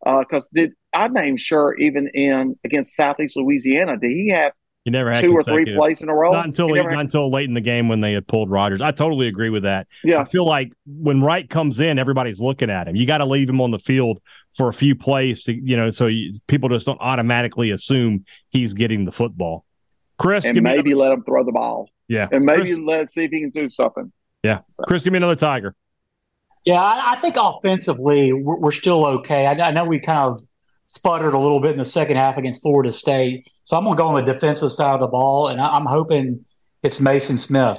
[SPEAKER 4] Because did I name sure even in against Southeast Louisiana, did he have
[SPEAKER 1] You never had
[SPEAKER 4] two or three plays in a row?
[SPEAKER 1] Not until
[SPEAKER 4] He
[SPEAKER 1] late,
[SPEAKER 4] never had-
[SPEAKER 1] until late in the game when they had pulled Rogers. I totally agree with that.
[SPEAKER 4] Yeah, I
[SPEAKER 1] feel like when Wright comes in, everybody's looking at him. You got to leave him on the field for a few plays to, you know, so you, people just don't automatically assume he's getting the football. Chris,
[SPEAKER 4] and
[SPEAKER 1] give me
[SPEAKER 4] maybe let him throw the ball,
[SPEAKER 1] yeah,
[SPEAKER 4] and maybe
[SPEAKER 1] Chris,
[SPEAKER 4] let see if he can do something. Yeah.
[SPEAKER 1] Chris, give me another Tiger.
[SPEAKER 5] Yeah, I, I think offensively we're, we're still okay. I, I know we kind of sputtered a little bit in the second half against Florida State, so I'm going to go on the defensive side of the ball, and I, I'm hoping it's Mason Smith.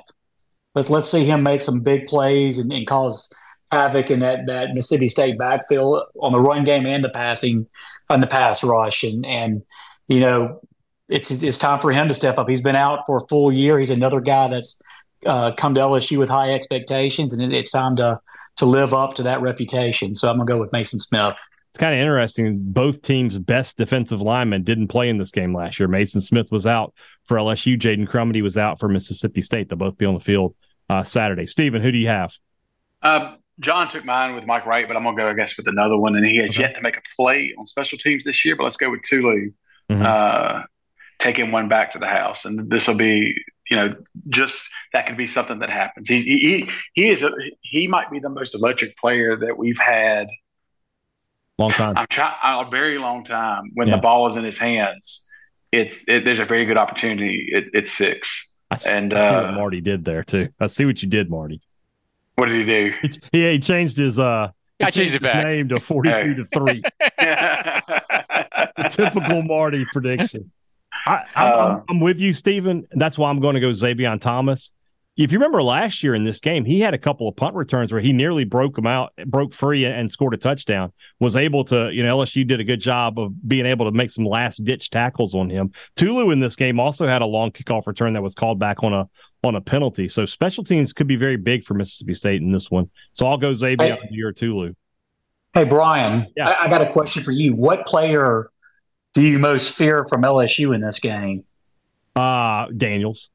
[SPEAKER 5] Let's let's see him make some big plays and, and cause havoc in that that Mississippi State backfield on the run game and the passing on the pass rush, and and you know it's it's time for him to step up. He's been out for a full year. He's another guy that's uh, come to LSU with high expectations, and it, it's time to to live up to that reputation. So I'm gonna go with Mason Smith.
[SPEAKER 1] It's kind of interesting. Both teams' best defensive linemen didn't play in this game last year. Mason Smith was out for LSU. Jaden Crumedy was out for Mississippi State. They'll both be on the field uh, Saturday. Stephen, who do you have?
[SPEAKER 2] Um, John took mine with Mike Wright, but I'm gonna go, I guess, with another one. And he has
[SPEAKER 1] Okay.
[SPEAKER 2] yet to make a play on special teams this year. But let's go with Tulu,
[SPEAKER 1] Mhm.
[SPEAKER 2] uh, taking one back to the house, and this will be, you know, just that could be something that happens. He he he, he is a, he might be the most electric player that we've had.
[SPEAKER 1] Long time.
[SPEAKER 2] I'm trying a very long time. When
[SPEAKER 1] Yeah.
[SPEAKER 2] the ball is in his hands, it's it, there's a very good opportunity. It, it's six.
[SPEAKER 1] I see,
[SPEAKER 2] And,
[SPEAKER 1] I see
[SPEAKER 2] uh,
[SPEAKER 1] what Marty did there too. I see what you did, Marty.
[SPEAKER 2] What did he do?
[SPEAKER 1] He, he changed his uh he
[SPEAKER 3] I changed it
[SPEAKER 1] his
[SPEAKER 3] back.
[SPEAKER 1] name to forty-two to three. Typical Marty prediction. I, I'm, I'm,
[SPEAKER 2] Uh,
[SPEAKER 1] I'm with you, Stephen. That's why I'm going to go Zavion Thomas. If you remember last year in this game, he had a couple of punt returns where he nearly broke them out, broke free, and scored a touchdown. Was able to, you know, LSU did a good job of being able to make some last ditch tackles on him. Tulu in this game also had a long kickoff return that was called back on a on a penalty. So special teams could be very big for Mississippi State in this one. So I'll go Zavion hey, your Tulu.
[SPEAKER 5] Hey Brian, yeah. I, I got a question for you. What player do you most fear from LSU in this game?
[SPEAKER 1] Uh Daniels.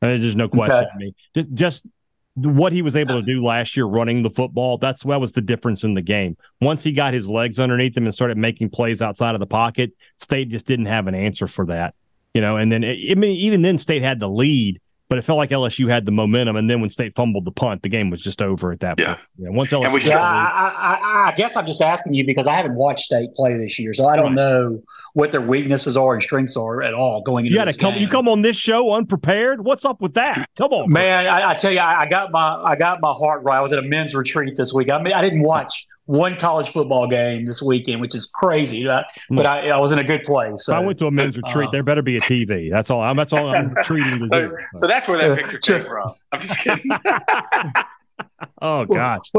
[SPEAKER 1] There's no question. Okay. I mean, just just what he was able to do last year running the football. That's that was the difference in the game. Once he got his legs underneath him and started making plays outside of the pocket, State just didn't have an answer for that. You know, and then I mean, even then, State had the lead, but it felt like LSU had the momentum. And then when State fumbled the punt, the game was just over at that
[SPEAKER 2] yeah.
[SPEAKER 1] point. Yeah. Once LSU,
[SPEAKER 5] yeah, I, I, I, guess I'm just asking you because I haven't watched State play this year, so I don't right. know what their weaknesses are and strengths are at all going into.
[SPEAKER 1] You got to come.
[SPEAKER 5] Game.
[SPEAKER 1] You come on this show unprepared. What's up with that? Come on,
[SPEAKER 5] man. I, I, tell you, I, got my I got my heart right. I was at a men's retreat this week. I mean, I didn't watch one college football game this weekend, which is crazy. But, but I, I, was in a good place. So.
[SPEAKER 1] I went to a men's retreat. Uh, there better be a TV. That's all. I'm, that's all I'm retreating to do.
[SPEAKER 2] So that's where that picture came from. I'm just kidding.
[SPEAKER 1] oh gosh.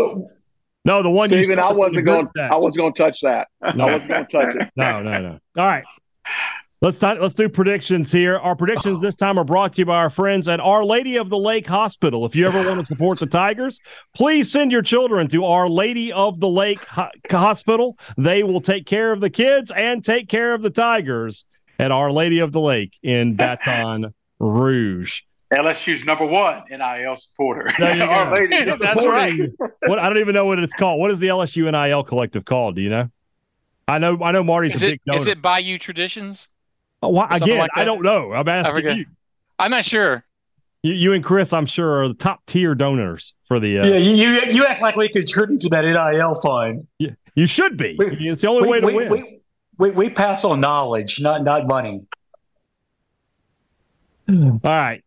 [SPEAKER 1] No, the one
[SPEAKER 4] Stephen, I wasn't going. I wasn't going to touch that. No. I wasn't going to touch it.
[SPEAKER 1] No, no, no. All right. Let's not, let's do predictions here. Our predictions oh. this time are brought to you by our friends at Our Lady of the Lake Hospital. If you ever want to support the Tigers, please send your children to Our Lady of the Lake Ho- Hospital. They will take care of the kids and take care of the Tigers at Our Lady of the Lake in Baton Rouge.
[SPEAKER 2] LSU's number one NIL supporter. Our
[SPEAKER 1] Lady That's right. what I don't even know what it's called. What is the LSU NIL collective called? Do you know? I know. I know Marty's
[SPEAKER 3] is
[SPEAKER 1] a
[SPEAKER 3] it,
[SPEAKER 1] big donor.
[SPEAKER 3] Is it Bayou Traditions?
[SPEAKER 1] Well, again, like I don't know. I'm asking you.
[SPEAKER 3] I'm not sure.
[SPEAKER 1] You, you, and Chris, I'm sure, are the top tier donors for the.
[SPEAKER 5] Uh, yeah, you you act like we contribute to that NIL fund.
[SPEAKER 1] Yeah, you should be. We, it's the only we, way to
[SPEAKER 5] we,
[SPEAKER 1] win.
[SPEAKER 5] We, we, we pass on knowledge, not not money.
[SPEAKER 1] All right.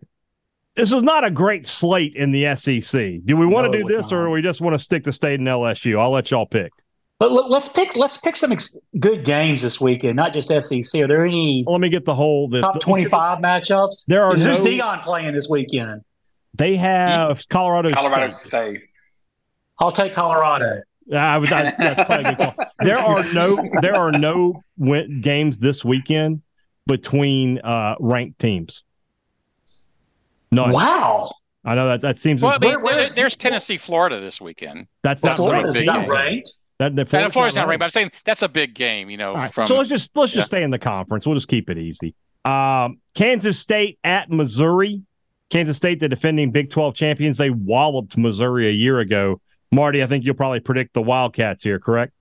[SPEAKER 1] This is not a great slate in the SEC. Do we want no, to do this, not. or we just want to stick to state and LSU? I'll let y'all pick.
[SPEAKER 5] But let's pick let's pick some ex- good games this weekend, not just SEC. Are there any?
[SPEAKER 1] Well, let me get the whole this,
[SPEAKER 5] top twenty five matchups.
[SPEAKER 1] There are
[SPEAKER 5] Is,
[SPEAKER 1] no,
[SPEAKER 5] who's Deion playing this weekend?
[SPEAKER 1] They have Colorado.
[SPEAKER 2] Colorado
[SPEAKER 1] State.
[SPEAKER 2] State.
[SPEAKER 5] I'll take Colorado.
[SPEAKER 1] Yeah, I that's probably a good call. There are no there are no win- games this weekend between uh, ranked teams.
[SPEAKER 5] None. Wow.
[SPEAKER 1] I know that that seems.
[SPEAKER 3] Well, where, where, there's Tennessee, Florida this weekend.
[SPEAKER 1] That's not
[SPEAKER 5] Florida's not ranked.
[SPEAKER 1] That,
[SPEAKER 3] that Florida's, Florida's not ranked, but I'm saying that's a big game. You know,
[SPEAKER 1] right.
[SPEAKER 3] from,
[SPEAKER 1] so let's just let's just yeah. stay in the conference. We'll just keep it easy. Um, Kansas State at Missouri. Kansas State, the defending Big 12 champions, they walloped Missouri a year ago. Marty, I think you'll probably predict the Wildcats here, correct?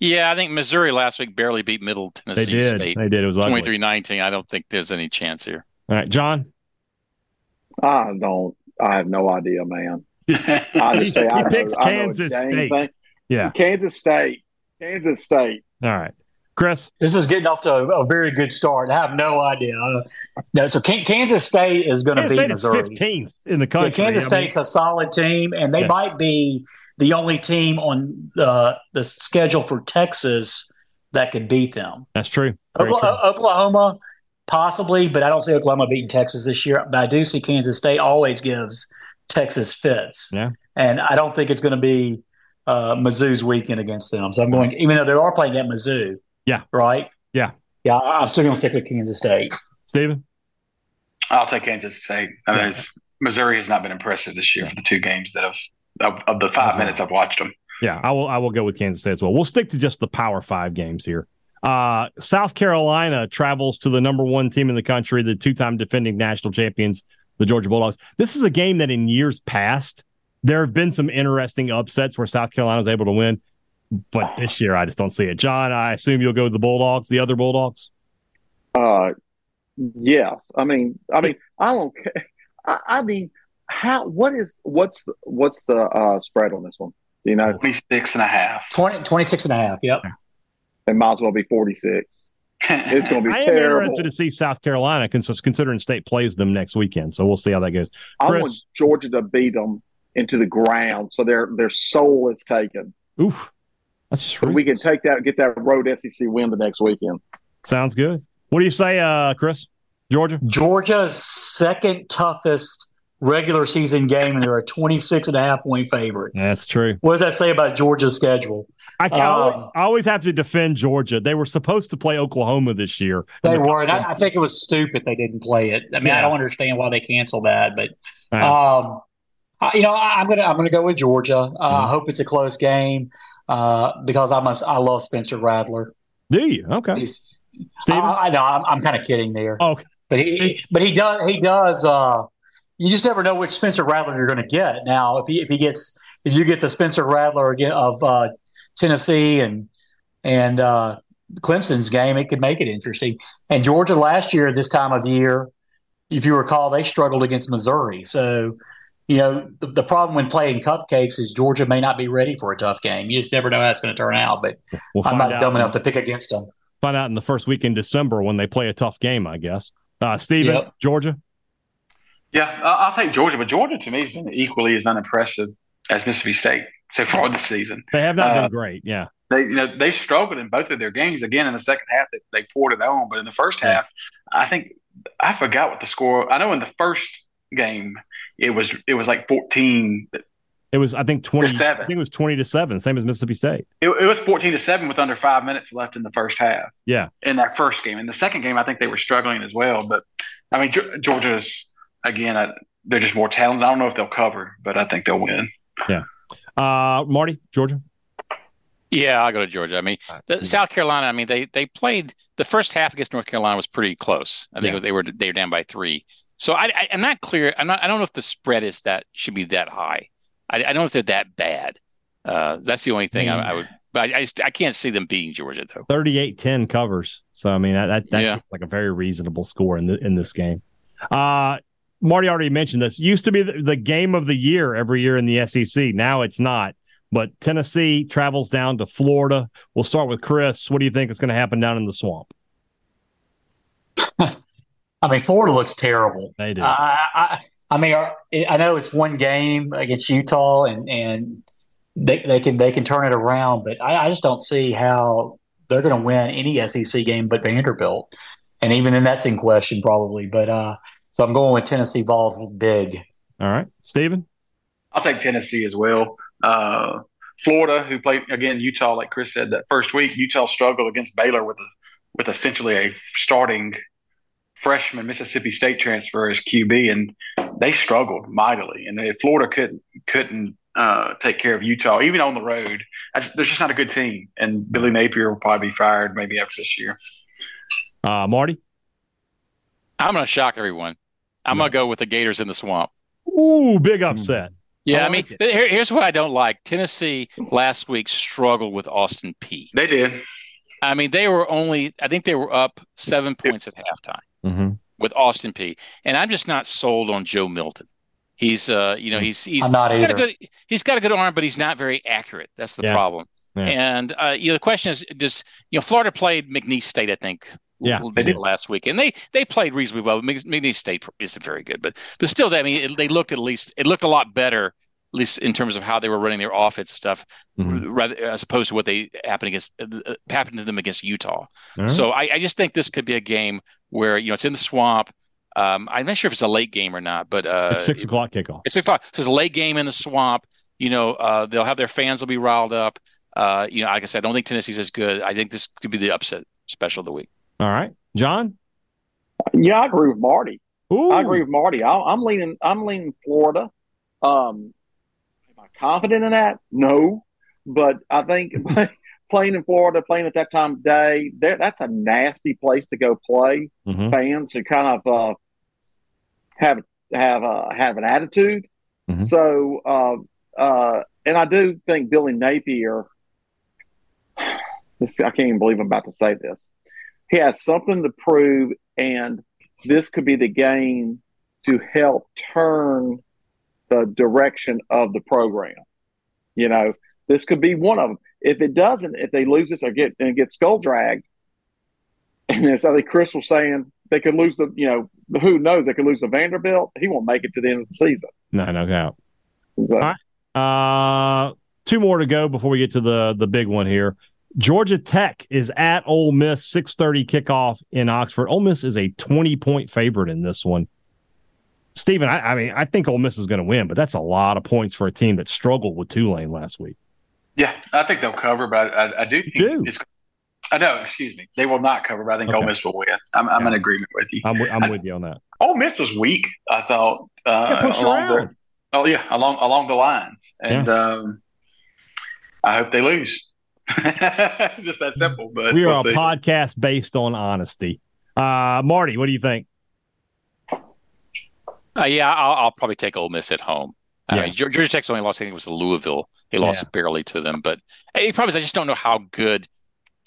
[SPEAKER 3] Yeah, I think Missouri last week barely beat Middle Tennessee
[SPEAKER 1] they did.
[SPEAKER 3] State.
[SPEAKER 1] They did. It was
[SPEAKER 3] 23 19. I don't think there's any chance here.
[SPEAKER 1] All right, John.
[SPEAKER 4] I don't. I have no idea, man. I
[SPEAKER 1] just say, he picks know, Kansas State. Thing. Yeah,
[SPEAKER 4] Kansas State. Kansas State.
[SPEAKER 1] All right, Chris.
[SPEAKER 5] This is getting off to a, a very good start. I have no idea. No, so Kansas State is going to be Missouri.
[SPEAKER 1] Fifteenth in the country.
[SPEAKER 5] Yeah, Kansas I State's mean, a solid team, and they yeah. might be the only team on the the schedule for Texas that could beat them.
[SPEAKER 1] That's true.
[SPEAKER 5] Oklahoma, true. Oklahoma Possibly, but I don't see Oklahoma beating Texas this year. But I do see Kansas State always gives Texas fits.
[SPEAKER 1] Yeah.
[SPEAKER 5] And I don't think it's going to be uh, Mizzou's weekend against them. So I'm going, even though they are playing at Mizzou.
[SPEAKER 1] Yeah.
[SPEAKER 5] Right?
[SPEAKER 1] Yeah.
[SPEAKER 5] Yeah. I'm still going to stick with Kansas State.
[SPEAKER 1] Stephen?
[SPEAKER 2] I'll take Kansas State. I mean, yeah. Missouri has not been impressive this year for the two games that have, of, of the 5 uh-huh. minutes I've watched them.
[SPEAKER 1] Yeah, I will. I will go with Kansas State as well. We'll stick to just the Power Five games here. Uh, South Carolina travels to the number one team in the country, the two time defending national champions, the Georgia Bulldogs. This is a game that in years past, there have been some interesting upsets where South Carolina was able to win. But this year, I just don't see it. John, I assume you'll go with the Bulldogs, the other Bulldogs.
[SPEAKER 4] Uh, yes. I mean, I mean, I don't care. I, I mean, how? What is? What's the, what's the uh, spread on this one? you know,
[SPEAKER 2] 26 and a half.
[SPEAKER 5] 20, 26 and a half. Yep
[SPEAKER 4] it might as well be 46. It's going to be
[SPEAKER 1] I
[SPEAKER 4] terrible.
[SPEAKER 1] am interested to see South Carolina considering State plays them next weekend. So we'll see how that goes. Chris,
[SPEAKER 4] I want Georgia to beat them into the ground so their their soul is taken.
[SPEAKER 1] Oof, that's just
[SPEAKER 4] so we can take that get that road SEC win the next weekend.
[SPEAKER 1] Sounds good. What do you say, uh, Chris? Georgia?
[SPEAKER 5] Georgia's second toughest regular season game and they're a 26 and a half point favorite.
[SPEAKER 1] That's true.
[SPEAKER 5] What does that say about Georgia's schedule?
[SPEAKER 1] I, um, I, always have to defend Georgia. They were supposed to play Oklahoma this year.
[SPEAKER 5] They were, and I, I, think it was stupid they didn't play it. I mean, yeah. I don't understand why they canceled that, but um, I, you know, I, am gonna I'm gonna go with Georgia. Uh, mm-hmm. I hope it's a close game uh, because I'm I love Spencer Rattler.
[SPEAKER 1] Do you? Okay.
[SPEAKER 5] I, I, know I'm, I'm kind of kidding there.
[SPEAKER 1] Okay.
[SPEAKER 5] But he, but he does he does. Uh, you just never know which Spencer Rattler you're going to get. Now, if he if he gets if you get the Spencer Rattler again of uh, Tennessee and and uh, Clemson's game, it could make it interesting. And Georgia last year, this time of year, if you recall, they struggled against Missouri. So, you know, the, the problem when playing cupcakes is Georgia may not be ready for a tough game. You just never know how it's going to turn out. But we'll I'm not dumb enough to pick against them.
[SPEAKER 1] Find out in the first week in December when they play a tough game, I guess. Uh, Stephen, yep. Georgia?
[SPEAKER 2] Yeah, I'll take Georgia, but Georgia to me has been equally as unimpressive as Mississippi State so far this season.
[SPEAKER 1] They have not uh, been great. Yeah,
[SPEAKER 2] they you know they struggled in both of their games. Again, in the second half, they, they poured it on, but in the first half, I think I forgot what the score. I know in the first game it was it was like fourteen.
[SPEAKER 1] It was I think twenty seven. I think it was twenty to seven, same as Mississippi State.
[SPEAKER 2] It, it, was fourteen to seven with under five minutes left in the first half.
[SPEAKER 1] Yeah,
[SPEAKER 2] in that first game. In the second game, I think they were struggling as well. But I mean, Georgia's again, I, they're just more talented. I don't know if they'll cover, but I think they'll win.
[SPEAKER 1] Yeah. Uh, Marty, Georgia.
[SPEAKER 3] Yeah, I'll go to Georgia. I mean, the, South Carolina. I mean, they they played the first half against North Carolina was pretty close. I think yeah. was, they were they were down by three. So I, I am not clear. I'm not. I don't know if the spread is that should be that high. I, I don't know if they're that bad. Uh, that's the only thing mm. I, I, would. But I, I, just, I can't see them beating Georgia though.
[SPEAKER 1] 38-10 covers. So I mean that, that that's yeah. like a very reasonable score in the, in this game. Uh Marty already mentioned this. Used to be the, the, game of the year every year in the SEC. Now it's not. But Tennessee travels down to Florida. We'll start with Chris. What do you think is going to happen down in the swamp?
[SPEAKER 5] I mean, Florida looks terrible.
[SPEAKER 1] They do.
[SPEAKER 5] I, I, I mean, I know it's one game against Utah, and and they, they can they can turn it around, but I, I just don't see how they're going to win any SEC game but Vanderbilt, and even then that's in question probably. But uh, so I'm going with Tennessee Vols big.
[SPEAKER 1] All right, Stephen?
[SPEAKER 2] I'll take Tennessee as well. Uh, Florida, who played again Utah, like Chris said, that first week Utah struggled against Baylor with a, with essentially a starting freshman Mississippi State transfer as QB, and they struggled mightily. And if Florida couldn't couldn't uh, take care of Utah, even on the road, they're just not a good team. And Billy Napier will probably be fired maybe after this year.
[SPEAKER 1] Uh, Marty,
[SPEAKER 3] I'm going to shock everyone. I'm going to go with the Gators in the swamp.
[SPEAKER 1] Ooh, big upset.
[SPEAKER 3] Yeah, I, I mean, here, here's what I don't like. Tennessee last week struggled with Austin Peay.
[SPEAKER 2] They did.
[SPEAKER 3] I mean, they were only, I think they were up seven points at halftime mm-hmm. with Austin Peay And I'm just not sold on Joe Milton. He's, uh, you know, he's he's,
[SPEAKER 5] not
[SPEAKER 3] he's
[SPEAKER 5] got
[SPEAKER 3] a good he's got a good arm, but he's not very accurate. That's the yeah. problem. Yeah. And uh, you know, the question is, does you know, Florida played McNeese State, I think,
[SPEAKER 1] yeah,
[SPEAKER 3] they did last week, and they they played reasonably well. McNeese State isn't very good, but but still, I mean, it, they looked at least it looked a lot better, at least in terms of how they were running their offense and stuff, mm-hmm. rather as opposed to what they happened against uh, happened to them against Utah. Mm-hmm. So I, I just think this could be a game where you know it's in the swamp. Um, I'm not sure if it's a late game or not, but uh,
[SPEAKER 1] it's six o'clock kickoff.
[SPEAKER 3] It's six o'clock. So it's a late game in the swamp. You know, uh, they'll have their fans will be riled up. Uh, you know, like I said, I don't think Tennessee's as good. I think this could be the upset special of the week.
[SPEAKER 1] All right. John?
[SPEAKER 4] Yeah, I agree with Marty. Ooh. I agree with Marty. I, am leaning. I'm leaning Florida. Um, am I confident in that? No, but I think playing in Florida, playing at that time of day, that's a nasty place to go play. Mm-hmm. Fans who kind of uh, have have uh, have an attitude. Mm-hmm. So, uh, uh, and I do think Billy Napier. This, I can't even believe I'm about to say this he has something to prove, and this could be the game to help turn the direction of the program. You know, this could be one of them. If it doesn't, if they lose this or get and get skull dragged, and as I think Chris was saying, they could lose the, you know, who knows? They could lose the Vanderbilt. He won't make it to the end of the season.
[SPEAKER 1] No, no doubt. So, All right. Uh, two more to go before we get to the the big one here. Georgia Tech is at Ole Miss, 6:30 kickoff in Oxford. Ole Miss is a 20 point favorite in this one. Stephen, I, I mean, I think Ole Miss is going to win, but that's a lot of points for a team that struggled with Tulane last week.
[SPEAKER 2] Yeah, I think they'll cover, but I, I, I do think
[SPEAKER 1] do.
[SPEAKER 2] it's. I know, excuse me. They will not cover, but I think
[SPEAKER 1] Okay.
[SPEAKER 2] Ole Miss will win. I'm, I'm
[SPEAKER 1] Yeah.
[SPEAKER 2] in agreement with you.
[SPEAKER 1] I'm, I'm with you on that.
[SPEAKER 2] Ole Miss was weak. I thought. Uh,
[SPEAKER 1] Yeah,
[SPEAKER 2] along
[SPEAKER 1] around.
[SPEAKER 2] the, oh yeah, along along the lines, and um, I hope they lose. Just that simple. But
[SPEAKER 1] We are
[SPEAKER 2] we'll
[SPEAKER 1] a
[SPEAKER 2] see.
[SPEAKER 1] podcast based on honesty. Uh, Marty, what do you think?
[SPEAKER 3] Uh, yeah, I'll, I'll probably take Ole Miss at home. I
[SPEAKER 1] Yeah.
[SPEAKER 3] mean, Georgia Tech's only lost, I think it was to Louisville. They lost
[SPEAKER 1] Yeah.
[SPEAKER 3] barely to them, but hey, the problem is I just don't know how good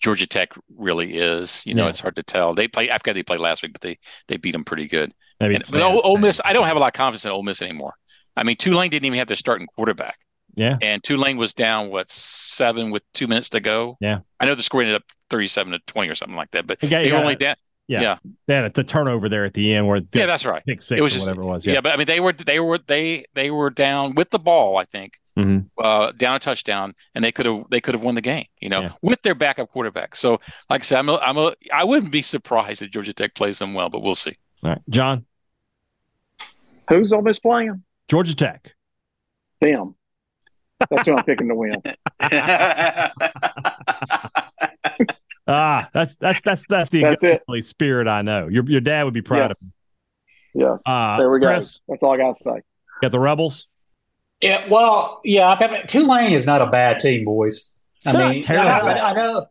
[SPEAKER 3] Georgia Tech really is. You know,
[SPEAKER 1] Yeah.
[SPEAKER 3] it's hard to tell. They play. I forgot they played last week, but they they beat them pretty good.
[SPEAKER 1] Maybe
[SPEAKER 3] And, but Ole, Ole Miss, I don't have a lot of confidence in Ole Miss anymore. I mean, Tulane didn't even have their starting quarterback,
[SPEAKER 1] Yeah.
[SPEAKER 3] and Tulane was down what seven with two minutes to go.
[SPEAKER 1] Yeah.
[SPEAKER 3] I know the score ended up thirty-seven to twenty or something like that, but
[SPEAKER 1] got-
[SPEAKER 3] they were only down.
[SPEAKER 1] Yeah.
[SPEAKER 3] yeah,
[SPEAKER 1] They had the turnover there at the end where
[SPEAKER 3] yeah, that's right.
[SPEAKER 1] pick six
[SPEAKER 3] It was
[SPEAKER 1] or
[SPEAKER 3] just-
[SPEAKER 1] whatever it was.
[SPEAKER 3] Yeah.
[SPEAKER 1] Yeah.
[SPEAKER 3] but I mean, they were they were they they were down with the ball. I think
[SPEAKER 1] Mhm.
[SPEAKER 3] uh, down a touchdown, and they could have they could have won the game. You know,
[SPEAKER 1] Yeah.
[SPEAKER 3] with their backup quarterback. So, like I said, I'm a, I'm a I wouldn't be surprised if Georgia Tech plays them well, but we'll see.
[SPEAKER 1] All right. John,
[SPEAKER 4] Who's Ole Miss playing?
[SPEAKER 1] Georgia Tech.
[SPEAKER 4] Them. That's who I'm picking to win.
[SPEAKER 1] Ah, that's that's that's that's the
[SPEAKER 4] That's it.
[SPEAKER 1] Spirit I know. Your your dad would be proud
[SPEAKER 4] Yes.
[SPEAKER 1] of
[SPEAKER 4] Yes.
[SPEAKER 1] you. Uh,
[SPEAKER 4] There we go.
[SPEAKER 1] Chris,
[SPEAKER 4] That's all I got to say.
[SPEAKER 1] got the Rebels.
[SPEAKER 5] Yeah, well, yeah, I mean, Tulane is not a bad team, boys. I
[SPEAKER 1] They're not
[SPEAKER 5] mean, I,
[SPEAKER 1] terrible.
[SPEAKER 5] I, I know.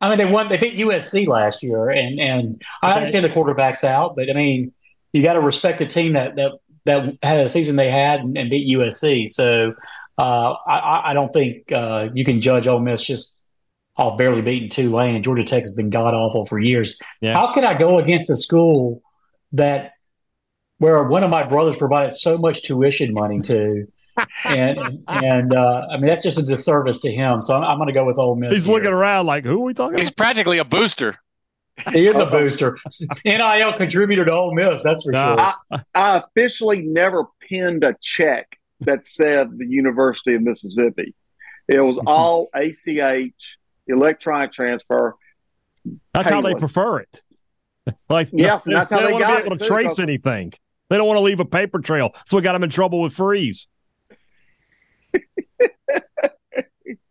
[SPEAKER 5] I mean, they won. They beat USC last year, and and I understand the quarterback's out, but I mean, you got to respect the team that that that had a season they had and, and beat USC. So uh, I- I I don't think uh, you can judge Ole Miss just off barely beating Tulane. And Georgia Tech has been god awful for years.
[SPEAKER 1] Yeah.
[SPEAKER 5] How can I go against a school that where one of my brothers provided so much tuition money to? and and uh, I mean that's just a disservice to him. So I'm, I'm going to go with Ole Miss.
[SPEAKER 1] He's
[SPEAKER 5] here.
[SPEAKER 1] looking around like, who are we talking
[SPEAKER 3] He's
[SPEAKER 1] about?
[SPEAKER 3] practically a booster.
[SPEAKER 5] He is a booster. NIL contributor to Ole Miss. That's for
[SPEAKER 1] Nah.
[SPEAKER 5] sure.
[SPEAKER 4] I officially never pinned a check that said the University of Mississippi. It was all ACH, electronic transfer.
[SPEAKER 1] That's how they prefer it. like,
[SPEAKER 4] Yes, and that's how they
[SPEAKER 1] don't want to
[SPEAKER 4] got
[SPEAKER 1] be able to
[SPEAKER 4] too,
[SPEAKER 1] trace anything. They don't want to leave a paper trail. So we got them in trouble with freeze.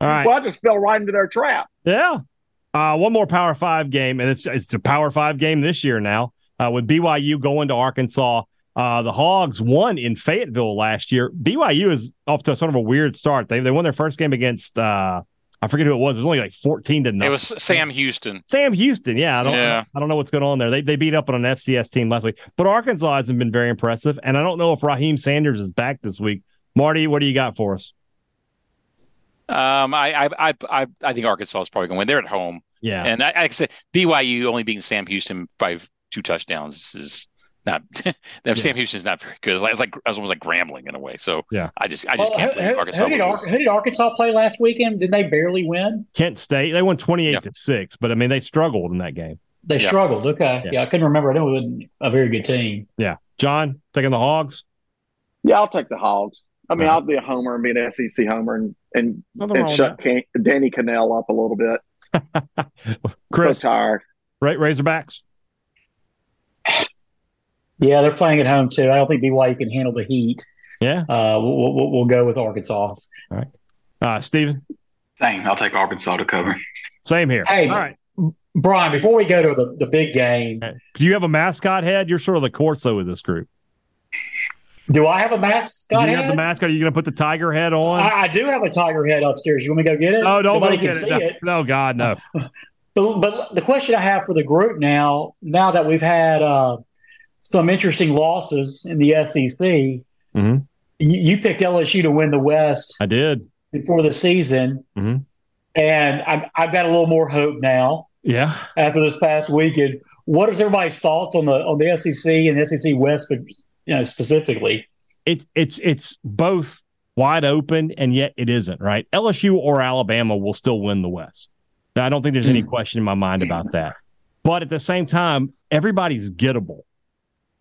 [SPEAKER 1] All right.
[SPEAKER 4] Well, I just fell right into their trap.
[SPEAKER 1] Yeah. Uh, one more Power Five game, and it's it's a Power Five game this year now uh, with BYU going to Arkansas. Uh, the Hogs won in Fayetteville last year. BYU is off to sort of a weird start. They they won their first game against uh, I forget who it was. It was only like fourteen to
[SPEAKER 3] It was Sam Houston.
[SPEAKER 1] Sam Houston. Yeah, I don't
[SPEAKER 3] Yeah.
[SPEAKER 1] I don't know what's going on there. They they beat up on an FCS team last week, but Arkansas hasn't been very impressive. And I don't know if Raheim Sanders is back this week. Marty, what do you got for us?
[SPEAKER 3] Um, I I I I, I think Arkansas is probably going to win. They're at home,
[SPEAKER 1] Yeah,
[SPEAKER 3] and I, I said, BYU only beating Sam Houston by two touchdowns is not. that Sam Houston is not very good. It's like, it's like it's almost like Grambling in a way. So
[SPEAKER 1] Yeah.
[SPEAKER 3] I just I just
[SPEAKER 5] Well,
[SPEAKER 3] can't
[SPEAKER 5] who,
[SPEAKER 3] believe Arkansas.
[SPEAKER 5] who did Ar- who did Arkansas play last weekend? Did they barely win?
[SPEAKER 1] Kent State. They won twenty eight
[SPEAKER 3] Yeah.
[SPEAKER 1] to six, but I mean they struggled in that game.
[SPEAKER 5] They
[SPEAKER 3] Yeah.
[SPEAKER 5] struggled. Okay,
[SPEAKER 1] Yeah.
[SPEAKER 5] yeah. I couldn't remember. I know it was a very good team.
[SPEAKER 1] Yeah, John taking the Hogs.
[SPEAKER 4] Yeah, I'll take the Hogs. I mean,
[SPEAKER 1] Right.
[SPEAKER 4] I'll be a homer and be an SEC homer and and, and shut Can- Danny Kanell up a little bit.
[SPEAKER 1] Chris,
[SPEAKER 4] So tired.
[SPEAKER 1] Ra- Razorbacks.
[SPEAKER 5] Yeah, they're playing at home too. I don't think BYU can handle the heat.
[SPEAKER 1] Yeah.
[SPEAKER 5] Uh, we'll, we'll, we'll go with Arkansas.
[SPEAKER 1] All right, uh, Stephen.
[SPEAKER 2] Same. I'll take Arkansas to cover.
[SPEAKER 1] Same here.
[SPEAKER 5] Hey,
[SPEAKER 1] All right.
[SPEAKER 5] Brian, before we go to the, the big game,
[SPEAKER 1] Do you have a mascot head? You're sort of the Corso of this group.
[SPEAKER 5] do I have a
[SPEAKER 1] Do
[SPEAKER 5] mascot
[SPEAKER 1] you have
[SPEAKER 5] head?
[SPEAKER 1] the mascot? Are you going to put the tiger head on?
[SPEAKER 5] I, I do have a tiger head upstairs. You want me to go get it?
[SPEAKER 1] oh, don't
[SPEAKER 5] Nobody
[SPEAKER 1] go
[SPEAKER 5] can
[SPEAKER 1] get
[SPEAKER 5] see
[SPEAKER 1] it.
[SPEAKER 5] it.
[SPEAKER 1] No, no, God, no.
[SPEAKER 5] But, but the question I have for the group now, now that we've had uh, some interesting losses in the SEC,
[SPEAKER 1] Mhm.
[SPEAKER 5] you, you picked LSU to win the West
[SPEAKER 1] I did.
[SPEAKER 5] before the season,
[SPEAKER 1] Mhm.
[SPEAKER 5] and I, I've got a little more hope now
[SPEAKER 1] Yeah.
[SPEAKER 5] after this past weekend. What is everybody's thoughts on the on the SEC and the SEC West, but you know specifically?
[SPEAKER 1] It's it's it's both wide open and yet it isn't right. LSU or Alabama will still win the West. Now, I don't think there's any question in my mind about that. But at the same time, everybody's gettable.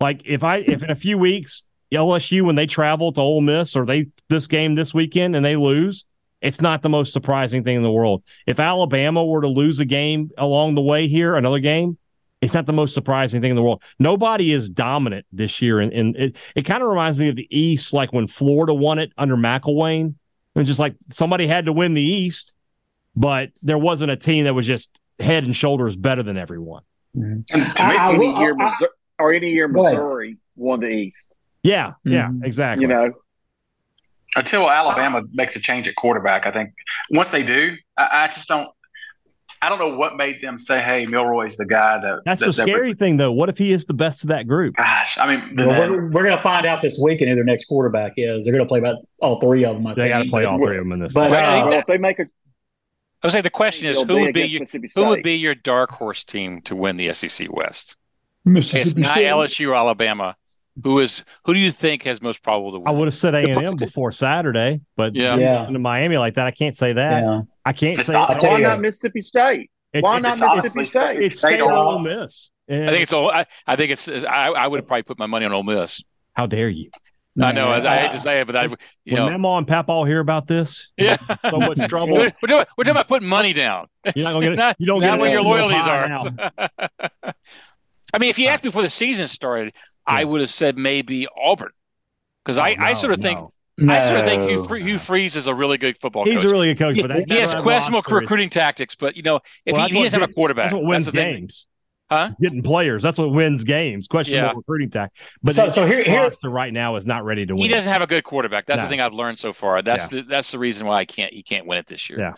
[SPEAKER 1] Like if I if in a few weeks LSU when they travel to Ole Miss or they this game this weekend and they lose, it's not the most surprising thing in the world. If Alabama were to lose a game along the way here, another game, It's not the most surprising thing in the world. Nobody is dominant this year, and, and it it kind of reminds me of the East, like when Florida won it under McElwain. It was just like somebody had to win the East, but there wasn't a team that was just head and shoulders better than everyone. Mm-hmm.
[SPEAKER 4] And to me, I, any I, year, I, Missouri, or any year Missouri won the East.
[SPEAKER 1] Yeah, yeah, mm-hmm. exactly.
[SPEAKER 4] You know,
[SPEAKER 2] until Alabama makes a change at quarterback, I think once they do, I, I, just don't. I don't know what made them say, "Hey, Milroe's the guy that."
[SPEAKER 1] That's
[SPEAKER 2] that,
[SPEAKER 1] the scary that, thing, though. What if he is the best of that group?
[SPEAKER 2] Gosh, I mean,
[SPEAKER 5] well, then, we're, we're going to find out this week, and who their next quarterback is. They're going to play about all three of them. I
[SPEAKER 1] they got to play all three of them in this.
[SPEAKER 4] But uh, well, if they make a,
[SPEAKER 3] I would say the question is, who would be your, who would be your dark horse team to win the SEC West? It's not State. LSU or Alabama. Who is who do you think has most probable to win?
[SPEAKER 1] I would have said A and M before Saturday, but yeah, yeah. to Miami like that, I can't say that. Yeah. I can't say.
[SPEAKER 4] Not, why not Mississippi State? It's, why not Mississippi State?
[SPEAKER 1] It's State or Ole Miss.
[SPEAKER 3] And I think it's all. I, I think it's. I, I would have probably put my money on Ole Miss.
[SPEAKER 1] How dare you?
[SPEAKER 3] I know. I, I hate to say it, but I, you
[SPEAKER 1] when
[SPEAKER 3] know,
[SPEAKER 1] Mama and Papa all hear about this,
[SPEAKER 3] yeah,
[SPEAKER 1] so much trouble.
[SPEAKER 3] we're, talking, we're talking about putting money down.
[SPEAKER 1] You're not gonna get it. Not, you don't
[SPEAKER 3] not
[SPEAKER 1] get
[SPEAKER 3] where your loyalties are. I mean, if you uh, asked me before the season started, yeah. I would have said maybe Auburn because oh, I, no, I sort of no. think no. I sort of think Hugh, Hugh Freeze is a really good football
[SPEAKER 1] He's
[SPEAKER 3] coach.
[SPEAKER 1] He's a really good coach, but
[SPEAKER 3] he, he has questionable recruiting tactics. But you know, if well, he, he doesn't have a quarterback,
[SPEAKER 1] that's what wins that's games.
[SPEAKER 3] Huh?
[SPEAKER 1] Getting players. That's what wins games. Questionable yeah. recruiting tack. But
[SPEAKER 5] so, so here, here
[SPEAKER 1] right now is not ready to win.
[SPEAKER 3] He doesn't have a good quarterback. That's no. the thing I've learned so far. That's yeah. the that's the reason why I can't he can't win it this year.
[SPEAKER 1] Yeah.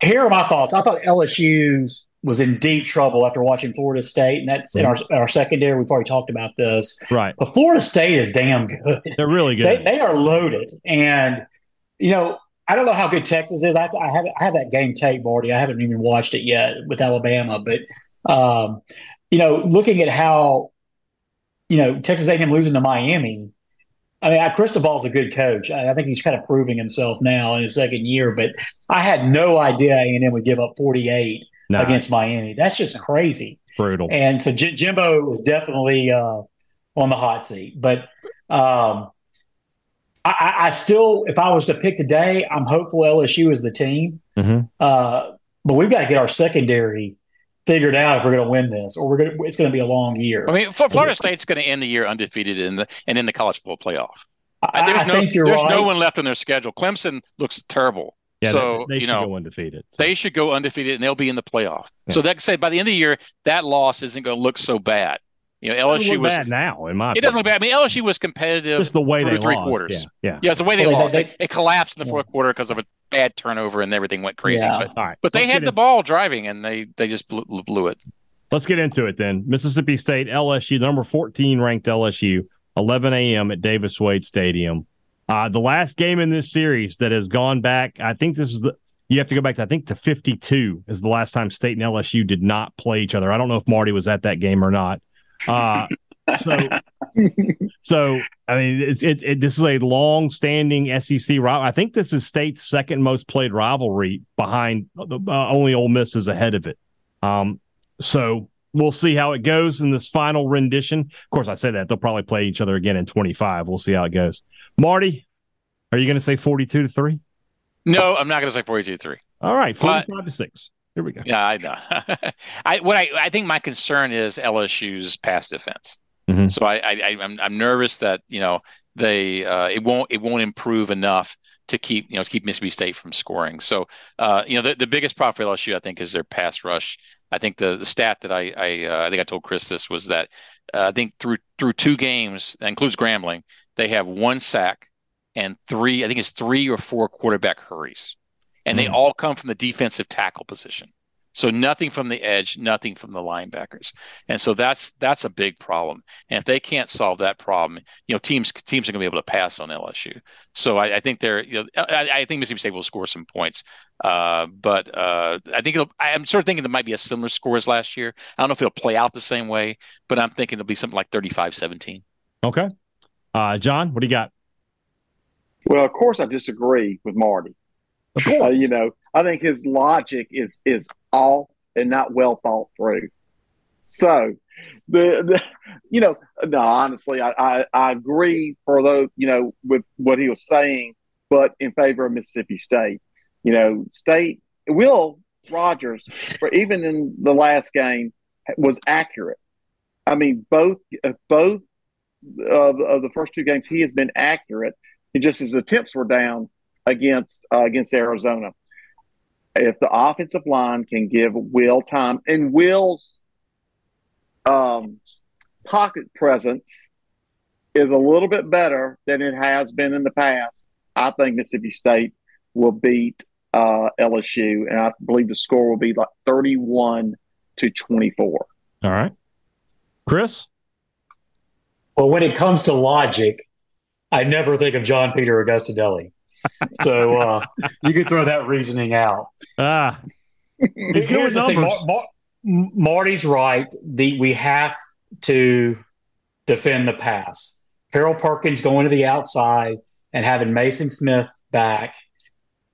[SPEAKER 5] Here are my thoughts. I thought LSU was in deep trouble after watching Florida State, and that's in our, our secondary. We've already talked about this,
[SPEAKER 1] right?
[SPEAKER 5] But Florida State is damn good.
[SPEAKER 1] They're really good.
[SPEAKER 5] They, they are loaded, and you know I don't know how good Texas is. I, I have I have that game tape, Marty. I haven't even watched it yet with Alabama, but um, you know, looking at how you know Texas A&M losing to Miami. I mean, Cristobal's a good coach. I, I think he's kind of proving himself now in his second year. But I had no idea A&M would give up 48 nah. against Miami. That's just crazy.
[SPEAKER 1] Brutal.
[SPEAKER 5] And so J- Jimbo was definitely uh, on the hot seat. But um, I, I, still, if I was to pick today, I'm hopeful LSU is the team.
[SPEAKER 1] Mm-hmm.
[SPEAKER 5] Uh, but we've got to get our secondary figured out if we're going to win this, or we're going. To, it's going to be a long year.
[SPEAKER 3] I mean, Florida State's going to end the year undefeated in the and in the college football playoff.
[SPEAKER 5] I, there's
[SPEAKER 3] I
[SPEAKER 5] no, think you're
[SPEAKER 3] There's
[SPEAKER 5] right.
[SPEAKER 3] no one left on their schedule. Clemson looks terrible.
[SPEAKER 1] Yeah,
[SPEAKER 3] so
[SPEAKER 1] they, they
[SPEAKER 3] you
[SPEAKER 1] should
[SPEAKER 3] know,
[SPEAKER 1] go undefeated. So.
[SPEAKER 3] They should go undefeated, and they'll be in the playoff. Yeah. So that say by the end of the year, that loss isn't going to look so bad. You know, LSU was
[SPEAKER 1] bad now. In my,
[SPEAKER 3] it doesn't look bad. I mean, LSU was competitive.
[SPEAKER 1] Just the way they
[SPEAKER 3] three
[SPEAKER 1] lost.
[SPEAKER 3] quarters.
[SPEAKER 1] Yeah, yeah,
[SPEAKER 3] yeah. It's the way they well, lost. They, they, it collapsed in the fourth yeah. quarter because of a bad turnover, and everything went crazy.
[SPEAKER 5] Yeah.
[SPEAKER 3] But, right. but they had the ball driving, and they they just blew, blew it.
[SPEAKER 1] Let's get into it then. Mississippi State, LSU, number 14 ranked LSU, 11 a.m. at Davis Wade Stadium. Uh, the last game in this series that has gone back, I think this is the, you have to go back to, I think, to 52 is the last time State and LSU did not play each other. I don't know if Marty was at that game or not. Uh, so, so I mean, it's it, it, This is a long-standing SEC rival. I think this is State's second most played rivalry, behind uh, only Ole Miss is ahead of it. Um, so we'll see how it goes in this final rendition. Of course, I say that they'll probably play each other again in 25. We'll see how it goes. Marty, are you going to say 42 to 3?
[SPEAKER 3] No, I'm not going to say 42 to 3.
[SPEAKER 1] All right, 45 but, to 6. Here we go.
[SPEAKER 3] Yeah, I know. I what I, I think my concern is LSU's pass defense.
[SPEAKER 1] Mm-hmm.
[SPEAKER 3] So I, I I'm I'm nervous that you know they uh, it won't it won't improve enough to keep you know to keep Mississippi State from scoring. So uh, you know the, the biggest problem for LSU I think is their pass rush. I think the the stat that I I, uh, I think I told Chris this was that uh, I think through through two games that includes Grambling they have one sack and three I think it's three or four quarterback hurries, and mm-hmm. they all come from the defensive tackle position. So nothing from the edge, nothing from the linebackers, and so that's that's a big problem. And if they can't solve that problem, you know, teams teams are going to be able to pass on LSU. So I, I think they're, you know, I, I, think Mississippi State will score some points, uh, but uh, I think I'm sort of thinking there might be a similar score as last year. I don't know if it'll play out the same way, but I'm thinking it'll be something like 35-17.
[SPEAKER 1] Okay, uh, John, what do you got?
[SPEAKER 4] Well, of course, I disagree with Marty. Uh, you know, I think his logic is is and not well thought through. So, the, the you know, no, honestly, I, I, I agree for those, you know, with what he was saying, but in favor of Mississippi State. You know, State Will Rogers, for even in the last game, was accurate. I mean, both uh, both of, of the first two games, he has been accurate. It just his attempts were down against uh, against Arizona. If the offensive line can give Will time and Will's um, pocket presence is a little bit better than it has been in the past, I think Mississippi State will beat uh, LSU, and I believe the score will be like thirty-one to twenty-four.
[SPEAKER 1] All right, Chris.
[SPEAKER 5] Well, when it comes to logic, I never think of John Peter Augusta so uh, you could throw that reasoning out.
[SPEAKER 1] Ah,
[SPEAKER 5] here's the thing: Mar- Mar- Marty's right. The we have to defend the pass. Harold Perkins going to the outside and having Mason Smith back